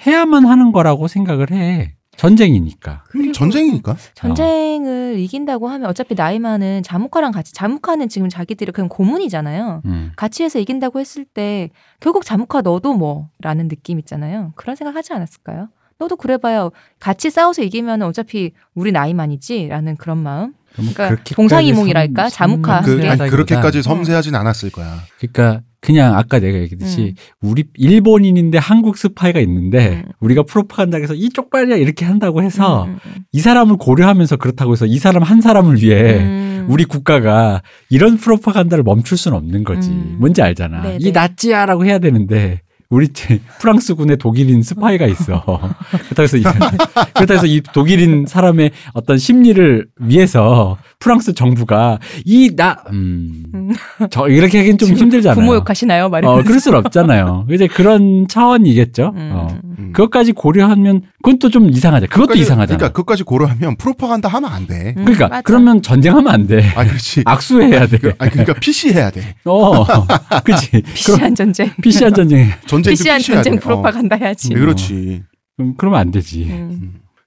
해야만 하는 거라고 생각을 해. 전쟁이니까. 전쟁이니까 전쟁을 이긴다고 하면 어차피 나이만은 자무카랑 같이 자무카는 지금 자기들이 그냥 고문이잖아요. 음. 같이 해서 이긴다고 했을 때 결국 자무카 너도 뭐라는 느낌 있잖아요. 그런 생각 하지 않았을까요? 너도 그래봐야 같이 싸워서 이기면 어차피 우리 나이만이지라는 그런 마음. 그러니까 그렇게까지 동상이몽이랄까? 섬- 자무카 그. 아니, 그렇게까지 어. 섬세하진 않았을 거야 그러니까 그냥 아까 내가 얘기했듯이 우리 일본인인데 한국 스파이가 있는데 음. 우리가 프로파간다해서 이 쪽 발이야 이렇게 한다고 해서 음, 음, 이 사람을 고려하면서 그렇다고 해서 이 사람 한 사람을 위해 음. 우리 국가가 이런 프로파간다를 멈출 수는 없는 거지. 음. 뭔지 알잖아. 네네. 이 나치야라고 해야 되는데 우리 팀 프랑스군에 독일인 스파이가 있어. 그렇다고 해서 이, 그렇다고 해서 이 독일인 사람의 어떤 심리를 위해서 프랑스 정부가 이 나 음. 음. 저 이렇게 하기는 좀 힘들잖아요. 부모 욕하시나요? 말이. 어, 그럴 수는 없잖아요. 이제 그런 차원이겠죠. 음. 어. 음. 그것까지 고려하면 그건 또 좀 이상하죠. 그것도 이상하잖아. 그러니까 그것까지 고려하면 프로파간다 하면 안돼 음, 그러니까 맞아. 그러면 전쟁하면 안 돼. 아 그렇지 악수해야 돼. 그, 아니 그러니까 PC 해야 돼 어, 그치. PC한 전쟁. PC한 전쟁. 전쟁도 PC한 PC 해야 전쟁 돼. 어. 프로파간다 해야지. 네, 그렇지 그럼 그러면 안 되지.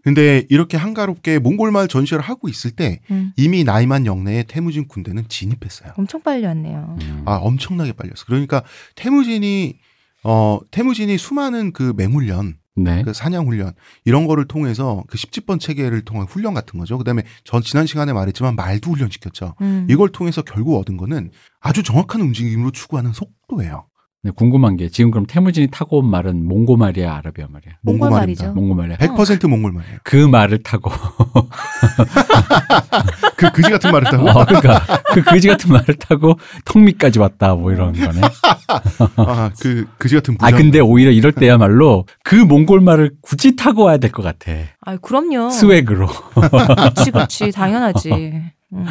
음. 근데 이렇게 한가롭게 몽골말 전시를 하고 있을 때 음. 이미 나이만 영내에 태무진 군대는 진입했어요. 엄청 빨리 왔네요. 음. 아 엄청나게 빨렸어. 그러니까 태무진이 어 태무진이 수많은 그 맹훈련, 네. 그 사냥 훈련 이런 거를 통해서 그 10지번 체계를 통한 훈련 같은 거죠. 그다음에 전 지난 시간에 말했지만 말도 훈련 시켰죠. 음. 이걸 통해서 결국 얻은 거는 아주 정확한 움직임으로 추구하는 속도예요. 네, 궁금한 게 지금 그럼 태무진이 타고 온 말은 몽고 말이야, 아라비아 말이야? 몽골 몽골말입니다. 말이죠. 몽고 말이야. 100% 몽골 말이에요. 그 말을 타고 그 그지 같은 말을 타고 어, 그러니까 그 거지 같은 말을 타고 턱밑까지 왔다 뭐 이런 거네. 아, 그 그지 같은 아 부장. 근데 오히려 이럴 때야말로 그 몽골 말을 굳이 타고 와야 될 것 같아. 아, 그럼요. 스웩으로. 그렇지, 그렇지, 당연하지. 음,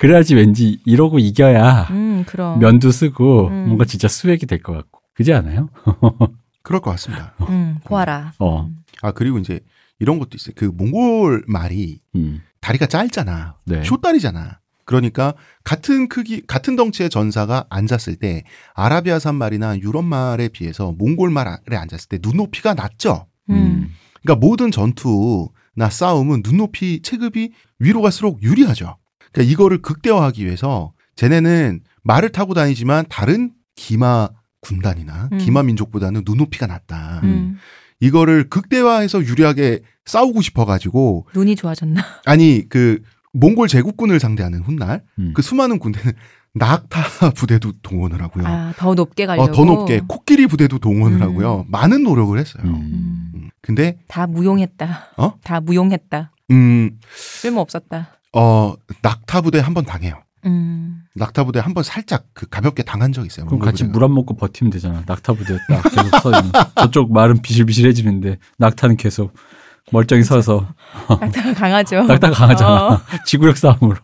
그래야지 왠지 이러고 이겨야 음 그럼. 면도 쓰고 음. 뭔가 진짜 스웩이 될 것 같고. 그지 않아요? 그럴 것 같습니다. 음, 보아라. 어. 아 그리고 이제 이런 것도 있어요. 그 몽골 말이 음. 다리가 짧잖아. 네. 쇼다리잖아. 그러니까 같은 크기, 같은 덩치의 전사가 앉았을 때 아라비아산 말이나 유럽 말에 비해서 몽골 말에 앉았을 때 눈높이가 낮죠. 음. 그러니까 모든 전투나 싸움은 눈높이 체급이 위로 갈수록 유리하죠. 그러니까 이거를 극대화하기 위해서 쟤네는 말을 타고 다니지만 다른 기마 군단이나 음. 기마 민족보다는 눈높이가 낮다. 음. 이거를 극대화해서 유리하게 싸우고 싶어가지고 눈이 좋아졌나? 아니 그 몽골 제국군을 상대하는 훗날 음. 그 수많은 군대는 낙타 부대도 동원을 하고요. 아, 더 높게 가려고. 어, 더 높게 코끼리 부대도 동원을 음. 하고요. 많은 노력을 했어요. 음. 음, 음. 근데 다 무용했다. 어? 다 무용했다. 음, 쓸모 없었다. 어, 낙타 부대 한 번 당해요. 음. 낙타 부대 한 번 살짝 그 가볍게 당한 적이 있어요. 그럼 같이 물 안 먹고 버티면 되잖아. 낙타 부대 딱 계속 서 있는. 저쪽 말은 비실비실해지는데 낙타는 계속 멀쩡히 서서 낙타가 강하죠. 낙타 강하잖아. 어. 지구력 싸움으로.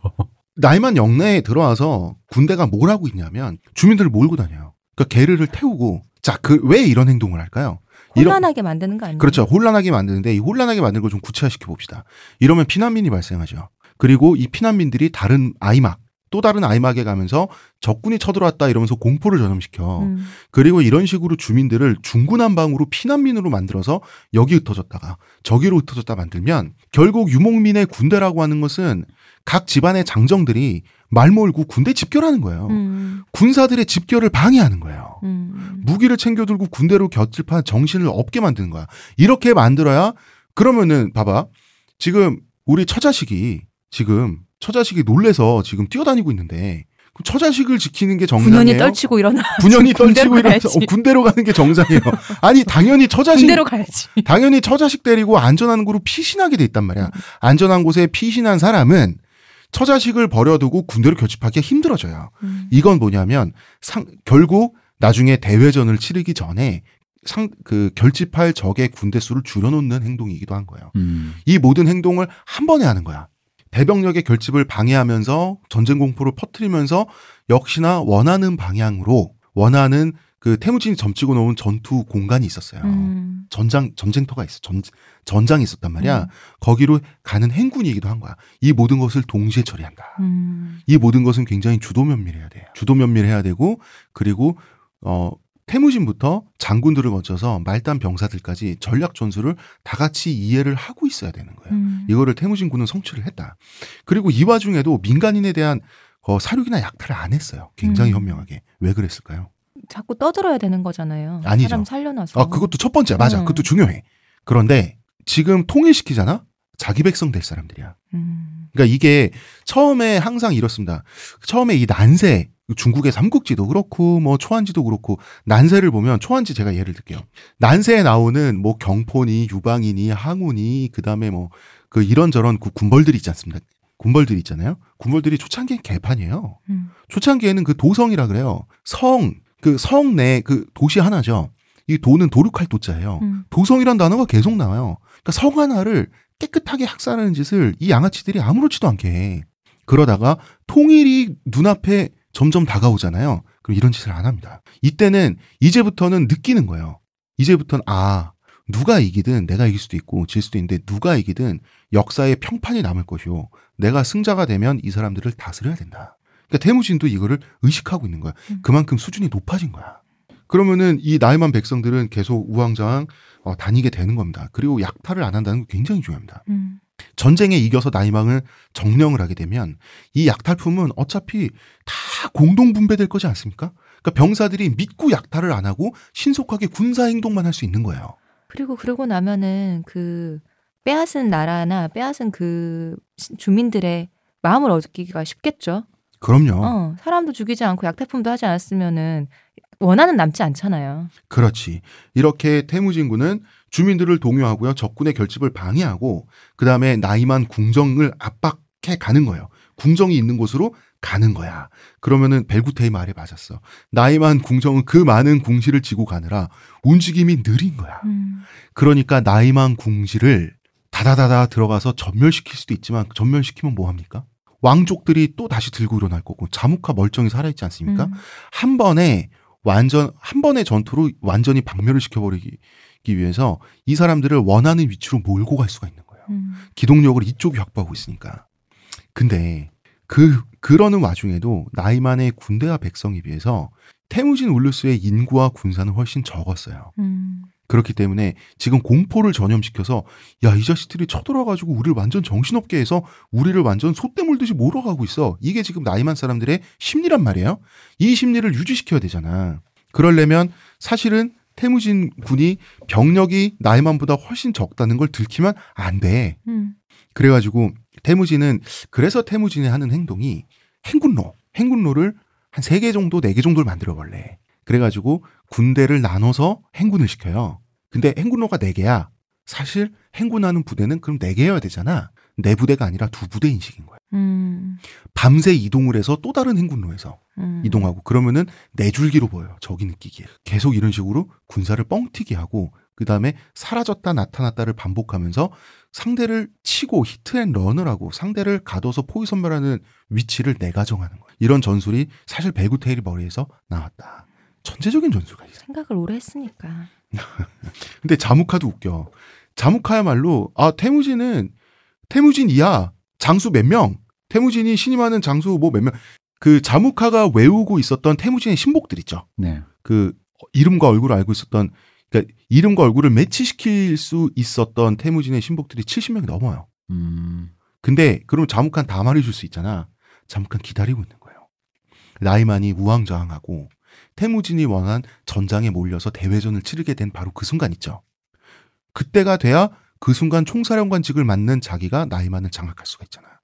나이만 영내에 들어와서 군대가 뭘 하고 있냐면 주민들을 몰고 다녀요. 그러니까 게르를 태우고 자 그 왜 이런 행동을 할까요? 이런- 혼란하게 만드는 거 아니에요? 그렇죠. 혼란하게 만드는데 이 혼란하게 만드는 걸 좀 구체화시켜 봅시다. 이러면 피난민이 발생하죠. 그리고 이 피난민들이 다른 아이막 또 다른 아이막에 가면서 적군이 쳐들어왔다 이러면서 공포를 전염시켜. 음. 그리고 이런 식으로 주민들을 중구난방으로 피난민으로 만들어서 여기 흩어졌다가 저기로 흩어졌다 만들면 결국 유목민의 군대라고 하는 것은 각 집안의 장정들이 말 몰고 군대 집결하는 거예요. 음. 군사들의 집결을 방해하는 거예요. 음. 무기를 챙겨 들고 군대로 곁집한 정신을 없게 만드는 거야. 이렇게 만들어야 그러면은 봐봐. 지금 우리 처자식이 지금 처자식이 놀래서 지금 뛰어다니고 있는데 그럼 처자식을 지키는 게 정상이에요. 떨치고 일어나. 분연히 군대로 떨치고 가야지. 어, 군대로 가는 게 정상이에요. 아니 당연히 처자식 군대로 가야지. 당연히 처자식 데리고 안전한 곳으로 피신하게 돼 있단 말이야. 안전한 곳에 피신한 사람은 처자식을 버려두고 군대로 결집하기가 힘들어져요. 음. 이건 뭐냐면 상, 결국 나중에 대회전을 치르기 전에 상, 그 결집할 적의 군대 수를 줄여놓는 행동이기도 한 거예요. 음. 이 모든 행동을 한 번에 하는 거야. 대병력의 결집을 방해하면서 전쟁 공포를 퍼뜨리면서 역시나 원하는 방향으로 원하는 그 태무진이 점찍어 놓은 전투 공간이 있었어요. 음. 전장 전쟁터가 있어. 전 전장이 있었단 말이야. 음. 거기로 가는 행군이기도 한 거야. 이 모든 것을 동시에 처리한다. 음. 이 모든 것은 굉장히 주도 면밀해야 돼요. 주도 면밀해야 되고 그리고 어 태무진부터 장군들을 거쳐서 말단 병사들까지 전략 전술을 다 같이 이해를 하고 있어야 되는 거예요. 음. 이거를 태무진 군은 성취를 했다. 그리고 이 와중에도 민간인에 대한 어, 사륙이나 약탈을 안 했어요. 굉장히 음. 현명하게. 왜 그랬을까요? 자꾸 떠들어야 되는 거잖아요. 아니죠. 사람 살려놔서. 아, 그것도 첫 번째 맞아. 음. 그것도 중요해. 그런데 지금 통일시키잖아. 자기 백성 될 사람들이야. 음. 그러니까 이게 처음에 항상 이렇습니다. 처음에 이 난세 중국의 삼국지도 그렇고 뭐 초안지도 그렇고 난세를 보면 초안지 제가 예를 들게요. 난세에 나오는 뭐 경포니 유방이니 항우니 그다음에 뭐 그 이런저런 그 군벌들이 있지 않습니까? 군벌들이 있잖아요. 군벌들이 초창기엔 개판이에요. 음. 초창기에는 그 도성이라 그래요. 성, 그 성내 그 도시 하나죠. 이 도는 도륙할 도자예요. 음. 도성이란 단어가 계속 나와요. 그러니까 성 하나를 깨끗하게 학살하는 짓을 이 양아치들이 아무렇지도 않게 해. 그러다가 통일이 눈앞에 점점 다가오잖아요. 그럼 이런 짓을 안 합니다. 이때는 이제부터는 느끼는 거예요. 이제부터는 아 누가 이기든 내가 이길 수도 있고 질 수도 있는데 누가 이기든 역사의 평판이 남을 것이요. 내가 승자가 되면 이 사람들을 다스려야 된다. 그러니까 태무진도 이거를 의식하고 있는 거야. 음. 그만큼 수준이 높아진 거야. 그러면은 이 나이만 백성들은 계속 우왕좌왕 어, 다니게 되는 겁니다. 그리고 약탈을 안 한다는 게 굉장히 중요합니다. 음. 전쟁에 이겨서 나이망을 정령을 하게 되면 이 약탈품은 어차피 다 공동 분배될 거지 않습니까? 그러니까 병사들이 믿고 약탈을 안 하고 신속하게 군사 행동만 할 수 있는 거예요. 그리고 그러고 나면은 그 빼앗은 나라나 빼앗은 그 시- 주민들의 마음을 얻기가 쉽겠죠. 그럼요. 어, 사람도 죽이지 않고 약탈품도 하지 않았으면은 원한은 남지 않잖아요. 그렇지. 이렇게 태무진군은 주민들을 동요하고요. 적군의 결집을 방해하고 그다음에 나이만 궁정을 압박해 가는 거예요. 궁정이 있는 곳으로 가는 거야. 그러면은 벨구테의 말에 맞았어. 나이만 궁정은 그 많은 궁시를 지고 가느라 움직임이 느린 거야. 음. 그러니까 나이만 궁시를 다다다다 들어가서 전멸시킬 수도 있지만 전멸시키면 뭐 합니까? 왕족들이 또 다시 들고 일어날 거고 자무카 멀쩡히 살아있지 않습니까? 음. 한 번에 완전 한 번의 전투로 완전히 박멸을 시켜버리기 위해서 이 사람들을 원하는 위치로 몰고 갈 수가 있는 거예요. 음. 기동력을 이쪽이 확보하고 있으니까. 근데 그 그러는 와중에도 나이만의 군대와 백성에 비해서 태무진 울루스의 인구와 군사는 훨씬 적었어요. 음. 그렇기 때문에 지금 공포를 전염시켜서 야 이 자식들이 쳐들어가지고 우리를 완전 정신없게 해서 우리를 완전 소떼 물듯이 몰아가고 있어. 이게 지금 나이만 사람들의 심리란 말이에요. 이 심리를 유지시켜야 되잖아. 그러려면 사실은 태무진 군이 병력이 나이만보다 훨씬 적다는 걸 들키면 안 돼. 음. 그래가지고 태무진은 그래서 태무진이 하는 행동이 행군로, 행군로를 한 세 개 정도, 네 개 정도를 만들어 볼래. 그래가지고 군대를 나눠서 행군을 시켜요. 근데 행군로가 네 개야. 사실 행군하는 부대는 그럼 네 개여야 되잖아. 내 부대가 아니라 두 부대 인식인 거예요. 음. 밤새 이동을 해서 또 다른 행군로에서 음. 이동하고 그러면은 네 줄기로 보여요. 적이 느끼기에. 계속 이런 식으로 군사를 뻥튀기 하고 그 다음에 사라졌다 나타났다를 반복하면서 상대를 치고 히트앤런을 하고 상대를 가둬서 포위 선멸하는 위치를 내가 정하는 거예요. 이런 전술이 사실 배구테일이 머리에서 나왔다. 전체적인 전술가. 생각을 오래 했으니까. 근데 자무카도 웃겨. 자무카야말로 아 태무진은 태무진이야 장수 몇 명. 태무진이 신임하는 장수 뭐 몇 명. 그 자무카가 외우고 있었던 태무진의 신복들 있죠. 네. 그 이름과 얼굴을 알고 있었던 그러니까 이름과 얼굴을 매치시킬 수 있었던 태무진의 신복들이 70명이 넘어요. 음. 근데 그럼 자묵한 다 말해줄 수 있잖아. 자묵한 기다리고 있는 거예요. 라이만이 우왕좌왕하고 태무진이 원한 전장에 몰려서 대회전을 치르게 된 바로 그 순간 있죠. 그때가 돼야 그 순간 총사령관직을 맡는 자기가 나이만을 장악할 수가 있잖아.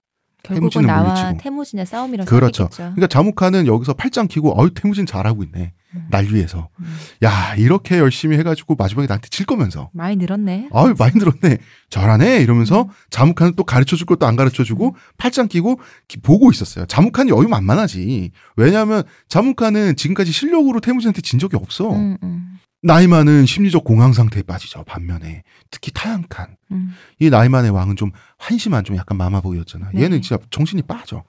결국은 나와. 태무진의 싸움이라서 그렇죠. 하겠죠. 그러니까 자묵한은 여기서 팔짱 끼고 어유 태무진 잘하고 있네. 음. 날 위해서. 음. 야 이렇게 열심히 해가지고 마지막에 나한테 칠 거면서. 많이 늘었네. 아유 많이 들었네. 잘하네 음. 이러면서 자묵한은 또 가르쳐 줄 것도 안 가르쳐 주고 팔짱 끼고 기- 보고 있었어요. 자묵한이 여유 만만하지. 왜냐하면 자묵한은 지금까지 실력으로 태무진한테 진 적이 없어. 음, 음, 나이만은 심리적 공황 상태에 빠지죠. 반면에 특히 타양칸 음. 이 나이만의 왕은 좀 한심한 좀 약간 마마보이였잖아. 네. 얘는 진짜 정신이 빠져.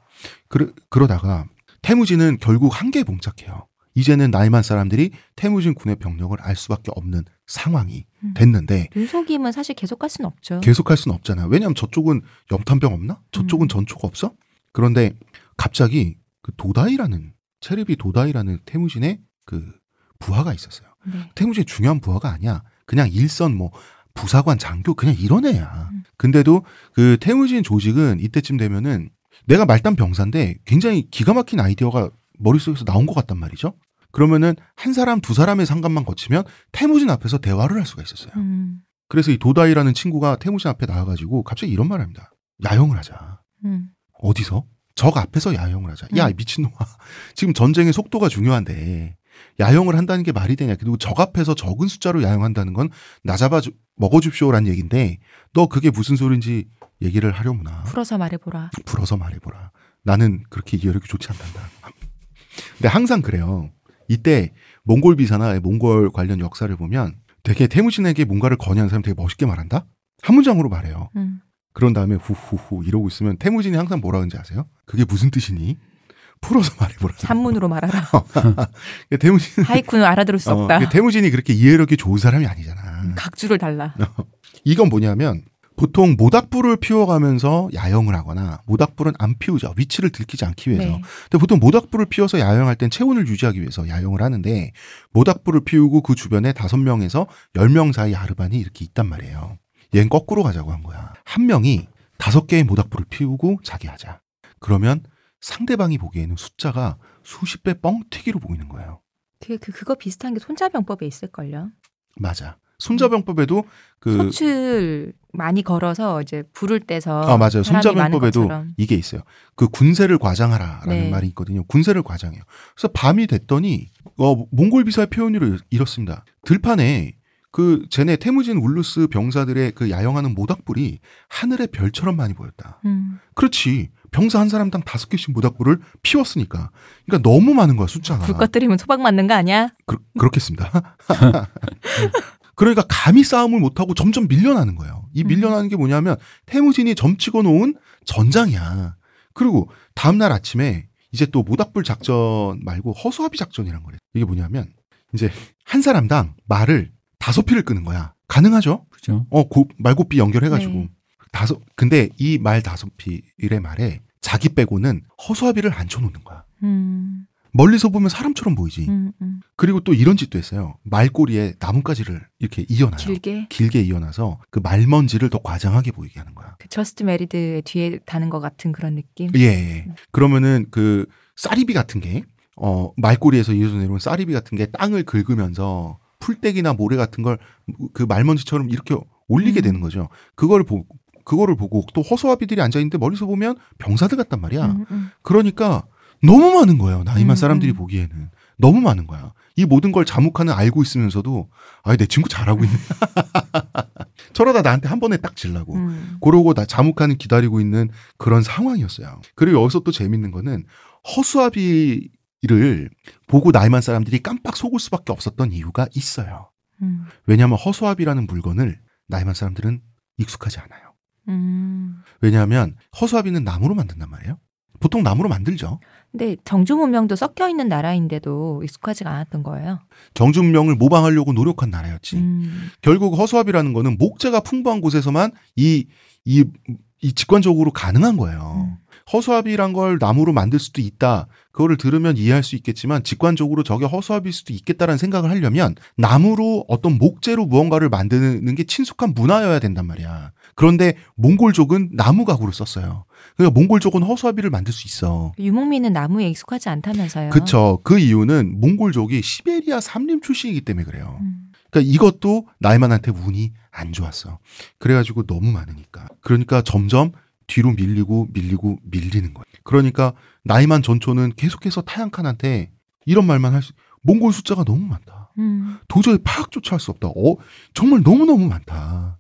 그러, 그러다가 태무진은 결국 한계에 봉착해요. 이제는 나이만 사람들이 태무진 군의 병력을 알 수밖에 없는 상황이 음. 됐는데 윤속임은 사실 계속 갈 수는 없죠. 계속할 수는 없잖아. 왜냐하면 저쪽은 염탄병 없나? 저쪽은 음. 전초가 없어? 그런데 갑자기 그 도다이라는 체르비 도다이라는 태무진의 그 부하가 있었어요. 네. 태무진이 중요한 부하가 아니야. 그냥 일선 뭐 부사관 장교 그냥 이런 애야. 음. 근데도 그 태무진 조직은 이때쯤 되면은 내가 말단 병사인데 굉장히 기가 막힌 아이디어가 머릿속에서 나온 것 같단 말이죠. 그러면은 한 사람 두 사람의 상관만 거치면 태무진 앞에서 대화를 할 수가 있었어요. 음, 그래서 이 도다이라는 친구가 태무진 앞에 나와가지고 갑자기 이런 말을 합니다. 야영을 하자. 음. 어디서? 적 앞에서 야영을 하자. 야, 음. 이 미친놈아. 지금 전쟁의 속도가 중요한데, 야영을 한다는 게 말이 되냐. 그리고 적 앞에서 적은 숫자로 야영한다는 건 나 잡아 주- 먹어줍쇼란 얘기인데, 너 그게 무슨 소린지 얘기를 하려무나. 풀어서 말해보라. 불어서 말해보라. 나는 그렇게 이해력이 좋지 않단다. 근데 항상 그래요. 이때 몽골 비사나 몽골 관련 역사를 보면 되게 태무진에게 뭔가를 건의하는 사람 되게 멋있게 말한다? 한 문장으로 말해요. 음. 그런 다음에 후후후 이러고 있으면 태무진이 항상 뭐라 하는지 아세요? 그게 무슨 뜻이니? 풀어서 말해보라. 산문으로 말하라. 태무진, 하이쿠는 알아들을 수 어, 없다. 그 태무진이 그렇게 이해력이 좋은 사람이 아니잖아. 각주를 달라. 이건 뭐냐면 보통 모닥불을 피워가면서 야영을 하거나 모닥불은 안 피우죠. 위치를 들키지 않기 위해서. 네. 근데 보통 모닥불을 피워서 야영할 땐 체온을 유지하기 위해서 야영을 하는데 모닥불을 피우고 그 주변에 다섯 명에서 열 명 사이 아르반이 이렇게 있단 말이에요. 얘는 거꾸로 가자고 한 거야. 한 명이 다섯 개의 모닥불을 피우고 자기 하자. 그러면 상대방이 보기에는 숫자가 수십 배 뻥튀기로 보이는 거예요. 그, 그 그거 비슷한 게 손자병법에 있을걸요. 맞아. 손자병법에도 그 솥을 많이 걸어서 이제 불을 떼서 아 맞아요. 손자병법에도. 이게 있어요. 그 군세를 과장하라라는 네. 말이 있거든요. 군세를 과장해요. 그래서 밤이 됐더니 어, 몽골 비사의 표현으로 이렇습니다. 들판에 그 쟤네 태무진 울루스 병사들의 그 야영하는 모닥불이 하늘의 별처럼 많이 보였다. 음. 그렇지. 병사 한 사람당 다섯 개씩 모닥불을 피웠으니까. 그러니까 너무 많은 거야 숫자가. 불 꺼뜨리면 소박 맞는 거 아니야? 그, 그렇겠습니다. 그러니까 감히 싸움을 못하고 점점 밀려나는 거예요. 이 음. 밀려나는 게 뭐냐면 태무진이 점치고 놓은 전장이야. 그리고 다음날 아침에 이제 또 모닥불 작전 말고 허수아비 작전이란 거래. 이게 뭐냐면 이제 한 사람당 말을 다섯 피를 끄는 거야. 가능하죠? 그죠? 어, 고, 말고삐 연결해가지고. 네. 다섯, 근데 이 말 다섯 피의 말에 자기 빼고는 허수아비를 앉혀놓는 거야. 음, 멀리서 보면 사람처럼 보이지. 음, 음. 그리고 또 이런 짓도 했어요. 말꼬리에 나뭇가지를 이렇게 이어놔요. 길게 길게 이어놔서 그 말먼지를 더 과장하게 보이게 하는 거야. 그 just married의 뒤에 다는 것 같은 그런 느낌. 예, 예. 그러면은 그 싸리비 같은 게, 어, 말꼬리에서 이어져 내려온 싸리비 같은 게 땅을 긁으면서 풀떼기나 모래 같은 걸 그 말먼지처럼 이렇게 올리게 음. 되는 거죠. 그거를 보고, 그거를 보고 또 허수아비들이 앉아 있는데 멀리서 보면 병사들 같단 말이야. 음, 음. 그러니까 너무 많은 거예요. 나이만 음, 사람들이 음. 보기에는. 너무 많은 거야. 이 모든 걸 자무카는 알고 있으면서도, 아, 내 친구 잘하고 있네. 저러다 나한테 한 번에 딱 질라고. 음. 그러고 나 자묵하는 기다리고 있는 그런 상황이었어요. 그리고 여기서 또 재밌는 거는 허수아비를 보고 나이 많은 사람들이 깜빡 속을 수밖에 없었던 이유가 있어요. 음. 왜냐하면 허수아비라는 물건을 나이 많은 사람들은 익숙하지 않아요. 음. 왜냐하면 허수아비는 나무로 만든단 말이에요. 보통 나무로 만들죠. 근데 정주 문명도 섞여 있는 나라인데도 익숙하지가 않았던 거예요. 정준명을 모방하려고 노력한 나라였지. 음. 결국 허수아비라는 거는 목재가 풍부한 곳에서만 이, 이, 이 직관적으로 가능한 거예요. 음. 허수아비란 걸 나무로 만들 수도 있다. 그거를 들으면 이해할 수 있겠지만 직관적으로 저게 허수아비일 수도 있겠다라는 생각을 하려면 나무로 어떤 목재로 무언가를 만드는 게 친숙한 문화여야 된단 말이야. 그런데 몽골족은 나무 가구를 썼어요. 그러니까 몽골족은 허수아비를 만들 수 있어. 유목민은 나무에 익숙하지 않다면서요. 그쵸. 그 이유는 몽골족이 시베리아 삼림 출신이기 때문에 그래요. 음. 그러니까 이것도 나이만한테 운이 안 좋았어. 그래가지고 너무 많으니까. 그러니까 점점 뒤로 밀리고 밀리고 밀리는 거예요. 그러니까 나이만 전초는 계속해서 타양칸한테 이런 말만 할 수, 몽골 숫자가 너무 많다. 음. 도저히 파악조차 할 수 없다. 어, 정말 너무너무 많다.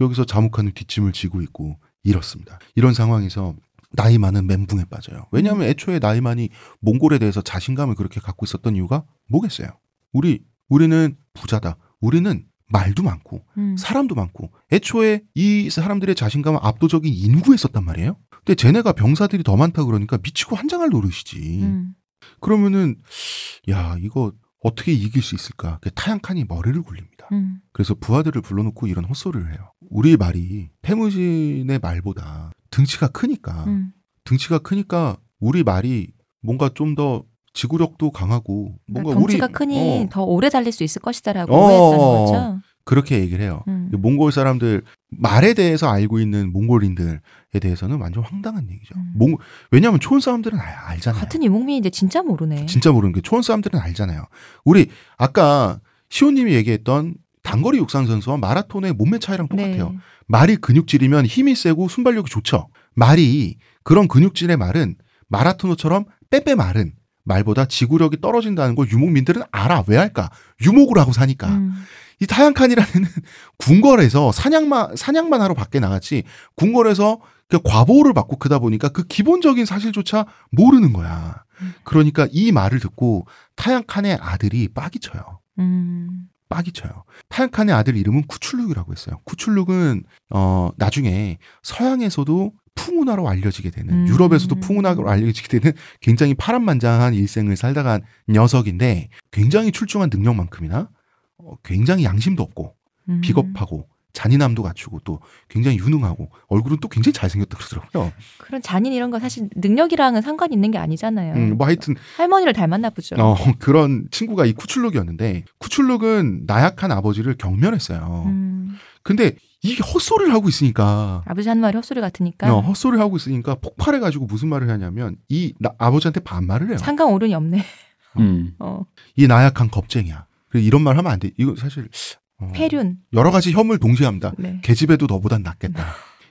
여기서 자묵하는 뒷짐을 지고 있고 이렇습니다. 이런 상황에서 나이만은 멘붕에 빠져요. 왜냐하면 애초에 나이만이 몽골에 대해서 자신감을 그렇게 갖고 있었던 이유가 뭐겠어요? 우리, 우리는 부자다. 우리는 말도 많고 음. 사람도 많고 애초에 이 사람들의 자신감은 압도적인 인구에 있었단 말이에요. 근데 쟤네가 병사들이 더 많다 그러니까 미치고 환장할 노릇이지. 음. 그러면은 야 이거 어떻게 이길 수 있을까? 그 타양칸이 머리를 굴립니다. 음. 그래서 부하들을 불러놓고 이런 헛소리를 해요. 우리 말이 태무진의 말보다 등치가 크니까 음. 등치가 크니까 우리 말이 뭔가 좀 더 지구력도 강하고 뭔가 그러니까 덩치가 우리 크니 어, 더 오래 달릴 수 있을 것이다라고 어, 오해했다는 어, 거죠. 그렇게 얘기를 해요. 음. 몽골 사람들 말에 대해서 알고 있는 몽골인들에 대해서는 완전 황당한 얘기죠. 음. 몽, 왜냐하면 초원 사람들은 알, 알잖아요. 같은 유목민인데 진짜 모르네. 진짜 모르는 게 초원 사람들은 알잖아요. 우리 아까 시호님이 얘기했던 단거리 육상 선수와 마라톤의 몸매 차이랑 똑같아요. 네. 말이 근육질이면 힘이 세고 순발력이 좋죠. 말이 그런 근육질의 말은 마라토너처럼 빼빼 말은 말보다 지구력이 떨어진다는 걸 유목민들은 알아. 왜 할까? 유목을 하고 사니까. 음. 이 타양칸이라는 궁궐에서 사냥만 사냥만 하러 밖에 나갔지 궁궐에서 그 과보호를 받고 크다 보니까 그 기본적인 사실조차 모르는 거야. 그러니까 이 말을 듣고 타양칸의 아들이 빠기쳐요. 음. 빠기쳐요. 타양칸의 아들 이름은 쿠출룩이라고 했어요. 쿠출룩은 어 나중에 서양에서도 풍운하로 알려지게 되는 음. 유럽에서도 풍운하로 알려지게 되는 굉장히 파란만장한 일생을 살다간 녀석인데 굉장히 출중한 능력만큼이나 어, 굉장히 양심도 없고 음. 비겁하고 잔인함도 갖추고 또 굉장히 유능하고 얼굴은 또 굉장히 잘생겼다 그러더라고요. 그런 잔인 이런 거 사실 능력이랑은 상관 있는 게 아니잖아요. 음, 뭐 하여튼 할머니를 닮았나 보죠. 어, 그런 친구가 이 쿠출룩이었는데 쿠출룩은 나약한 아버지를 경멸했어요. 음. 근데 이게 헛소리를 하고 있으니까 아버지 하는 말이 헛소리 같으니까 어, 헛소리를 하고 있으니까 폭발해가지고 무슨 말을 하냐면 이 나- 아버지한테 반말을 해요. 상강 오른이 없네. 음. 어. 이 나약한 겁쟁이야. 이런 말 하면 안 돼. 이거 사실 어, 폐륜. 여러 가지 혐을 동시에 합니다. 네. 계집애도 너보단 낫겠다.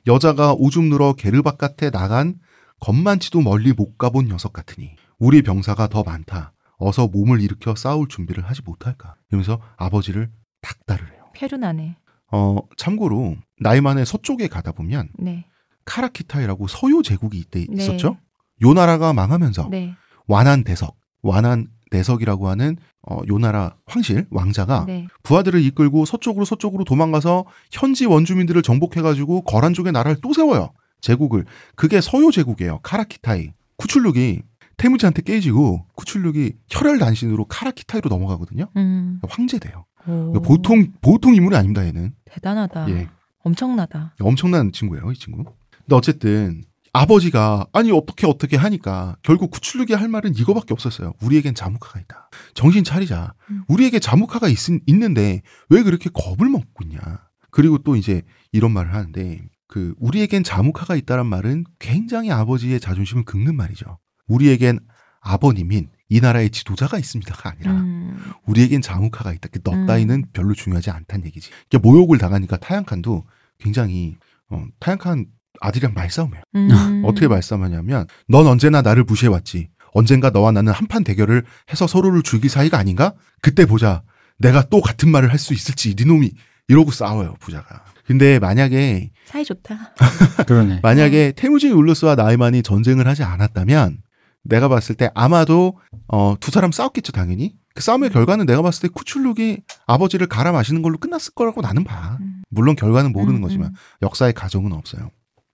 여자가 오줌 누러 게르 바깥에 나간 겁만치도 멀리 못 가본 녀석 같으니 우리 병사가 더 많다. 어서 몸을 일으켜 싸울 준비를 하지 못할까. 이러면서 아버지를 닥달을 해요. 폐륜하네. 어 참고로 나이만의 서쪽에 가다 보면 네. 카라키타이라고 서요 제국이 이때 네. 있었죠. 요 나라가 망하면서 네. 완한 대석, 완한 대석이라고 하는 어, 요 나라 황실 왕자가 네. 부하들을 이끌고 서쪽으로 서쪽으로 도망가서 현지 원주민들을 정복해가지고 거란 쪽의 나라를 또 세워요. 제국을. 그게 서요 제국이에요. 카라키타이. 쿠출룩이 태무지한테 깨지고 쿠출룩이 혈혈 단신으로 카라키타이로 넘어가거든요. 음. 황제 돼요. 오. 보통 보통 인물이 아닙니다. 얘는. 대단하다. 예. 엄청나다. 엄청난 친구예요, 이 친구. 근데 어쨌든 아버지가 아니 어떻게 어떻게 하니까 결국 구출룩이 할 말은 이거밖에 없었어요. 우리에겐 자무카가 있다. 정신 차리자. 음. 우리에게 자무카가 있, 있는데 왜 그렇게 겁을 먹고 있냐. 그리고 또 이제 이런 말을 하는데 그 우리에겐 자무카가 있다란 말은 굉장히 아버지의 자존심을 긁는 말이죠. 우리에겐 아버님인 이 나라의 지도자가 있습니다가 아니라 음. 우리에겐 자무카가 있다. 너 음. 따위는 별로 중요하지 않다는 얘기지. 이게 모욕을 당하니까 타양칸도 굉장히 어, 타양칸 아들이랑 말싸움해요. 음. 어떻게 말싸움하냐면 넌 언제나 나를 무시해왔지. 언젠가 너와 나는 한판 대결을 해서 서로를 죽일 사이가 아닌가? 그때 보자. 내가 또 같은 말을 할 수 있을지 네 놈이 이러고 싸워요 부자가. 근데 만약에 사이 좋다. 그러네. 만약에 태무진 울루스와 나이만이 전쟁을 하지 않았다면 내가 봤을 때 아마도 어, 두 사람 싸웠겠죠 당연히. 그 싸움의 결과는 내가 봤을 때 쿠출룩이 아버지를 갈아 마시는 걸로 끝났을 거라고 나는 봐. 음. 물론 결과는 모르는 음, 거지만 음. 역사의 가정은 없어요.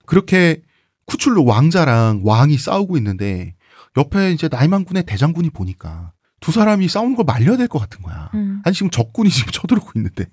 그렇게 쿠출룩 왕자랑 왕이 싸우고 있는데 옆에 이제 나이만군의 대장군이 보니까 두 사람이 싸우는 걸 말려야 될 것 같은 거야. 음. 아니 지금 적군이 지금 쳐들어오고 있는데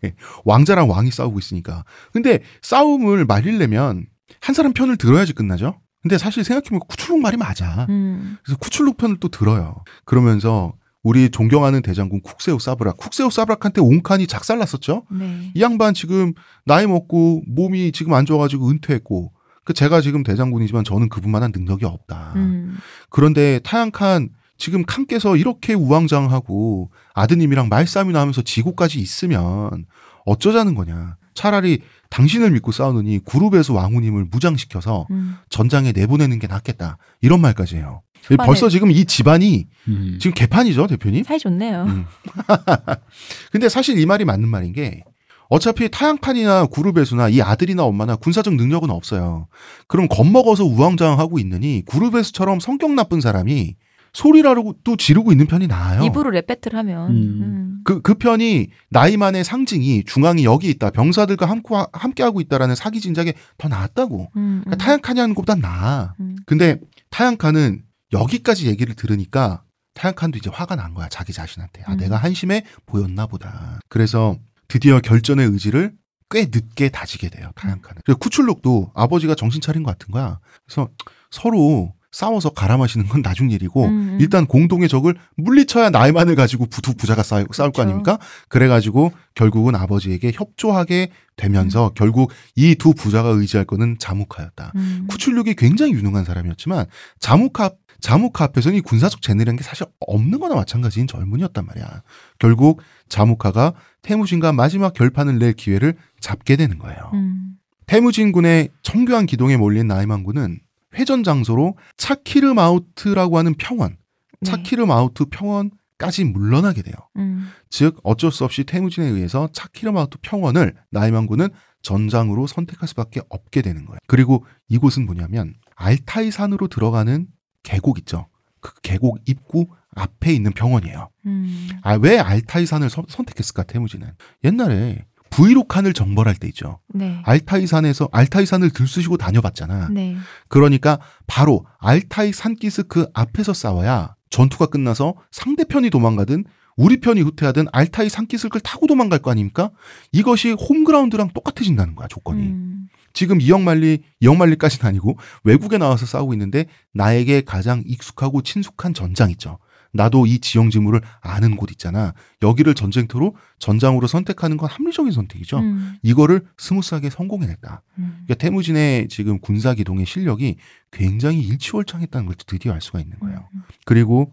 왕자랑 왕이 싸우고 있으니까. 근데 싸움을 말리려면 한 사람 편을 들어야지 끝나죠. 근데 사실 생각해보면 쿠출룩 말이 맞아. 음. 그래서 쿠출룩 편을 또 들어요. 그러면서 우리 존경하는 대장군 쿡세우 사브락, 쿡세우 사브락한테 옹칸이 작살났었죠. 네. 이 양반 지금 나이 먹고 몸이 지금 안 좋아가지고 은퇴했고 그 제가 지금 대장군이지만 저는 그분만한 능력이 없다. 음. 그런데 타양칸 지금 칸께서 이렇게 우왕좌왕하고 아드님이랑 말싸움이나 하면서 지고까지 있으면 어쩌자는 거냐. 차라리 당신을 믿고 싸우느니 구룹에서 왕후님을 무장시켜서 음. 전장에 내보내는 게 낫겠다. 이런 말까지 해요. 초반에- 벌써 지금 이 집안이 음. 지금 개판이죠, 대표님? 사이 좋네요. 음. 근데 사실 이 말이 맞는 말인 게 어차피 타양칸이나 구르베수나 이 아들이나 엄마나 군사적 능력은 없어요. 그럼 겁먹어서 우왕좌왕하고 있느니 구르베수처럼 성격 나쁜 사람이 소리라도 또 지르고 있는 편이 나아요. 입으로 랩 배틀 하면. 음. 음. 그, 그 편이 나이만의 상징이 중앙이 여기 있다. 병사들과 함께, 함께하고 있다라는 사기 진작에 더 나았다고. 음. 그러니까 타양칸이 하는 것보다 나아. 음. 근데 타양칸은 여기까지 얘기를 들으니까 타양칸도 이제 화가 난 거야 자기 자신한테 아 음. 내가 한심해 보였나 보다 그래서 드디어 결전의 의지를 꽤 늦게 다지게 돼요 타양칸은 그리고 쿠출룩도 아버지가 정신 차린 것 같은 거야 그래서 서로 싸워서 갈아 마시는 건 나중 일이고 음, 음. 일단 공동의 적을 물리쳐야 나이만을 가지고 부- 두 부자가 싸, 싸울 거 그렇죠. 아닙니까 그래가지고 결국은 아버지에게 협조하게 되면서 결국 이 두 부자가 의지할 거는 자무카였다 음. 쿠출룩이 굉장히 유능한 사람이었지만 자무카 자무카 앞에서는 이 군사적 재능이라는 게 사실 없는 거나 마찬가지인 젊은이였단 말이야. 결국 자무카가 태무진과 마지막 결판을 낼 기회를 잡게 되는 거예요. 음. 태무진 군의 청교한 기동에 몰린 나이만 군은 회전 장소로 차키르마우트라고 하는 평원, 네. 차키르마우트 평원까지 물러나게 돼요. 음. 즉 어쩔 수 없이 태무진에 의해서 차키르마우트 평원을 나이만 군은 전장으로 선택할 수밖에 없게 되는 거예요. 그리고 이곳은 뭐냐면 알타이 산으로 들어가는 계곡 있죠. 그 계곡 입구 앞에 있는 병원이에요. 음. 아, 왜 알타이 산을 선- 선택했을까 태무진은? 옛날에 브이로칸을 정벌할 때 있죠. 네. 알타이 산에서 알타이 산을 들쑤시고 다녀봤잖아. 네. 그러니까 바로 알타이 산기스 그 앞에서 싸워야 전투가 끝나서 상대편이 도망가든 우리 편이 후퇴하든 알타이 산기슭을 타고 도망갈 거 아닙니까? 이것이 홈그라운드랑 똑같아진다는 거야 조건이. 음. 지금 이역만리 이역만리까지는 아니고 외국에 나와서 싸우고 있는데 나에게 가장 익숙하고 친숙한 전장 있죠. 나도 이 지형 지물을 아는 곳 있잖아. 여기를 전쟁터로 전장으로 선택하는 건 합리적인 선택이죠. 음. 이거를 smooth하게 성공해냈다. 음. 그러니까 태무진의 지금 군사 기동의 실력이 굉장히 일취월장했다는 걸 드디어 알 수가 있는 거예요. 음. 그리고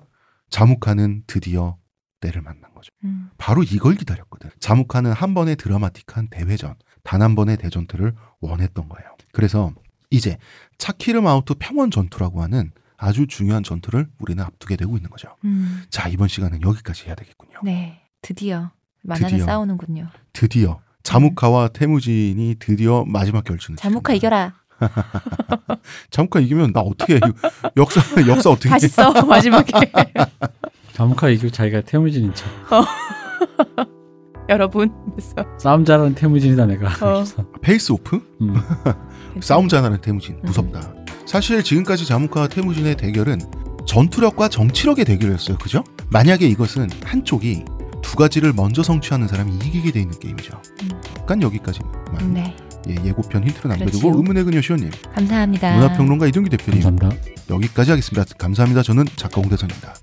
자무카는 드디어 때를 만난 거죠. 음. 바로 이걸 기다렸거든. 자무카는 한 번의 드라마틱한 대회전, 단 한 번의 대전투를 원했던 거예요. 그래서 이제 차키르 마우트 평원 전투라고 하는 아주 중요한 전투를 우리는 앞두게 되고 있는 거죠. 음. 자, 이번 시간은 여기까지 해야 되겠군요. 네. 드디어 만화를 드디어. 싸우는군요. 드디어 자무카와 태무진이 드디어 마지막 결전을 자무카. 이겨라. 자무카 이기면 나 어떻게 해? 역사 역사 어떻게 다시 해? 써 마지막에. 자무카 이기고 자기가 태무진인 척. 여러분. 그래서 싸움 잘하는 태무진이다 내가. 어. 그래서. face off? 음. 싸움 잘하는 태무진 무섭다. 사실 지금까지 자무카와 태무진의 대결은 전투력과 정치력의 대결이었어요. 그죠? 만약에 이것은 한쪽이 두 가지를 먼저 성취하는 사람이 이기게 돼 있는 게임이죠. 음. 약간 여기까지만. 네. 예, 예고편 힌트를 남겨두고. 의문의 그녀 시호님, 감사합니다. 문화평론가 이동규 대표님 감사합니다. 여기까지 하겠습니다. 감사합니다. 저는 작가 홍대선입니다.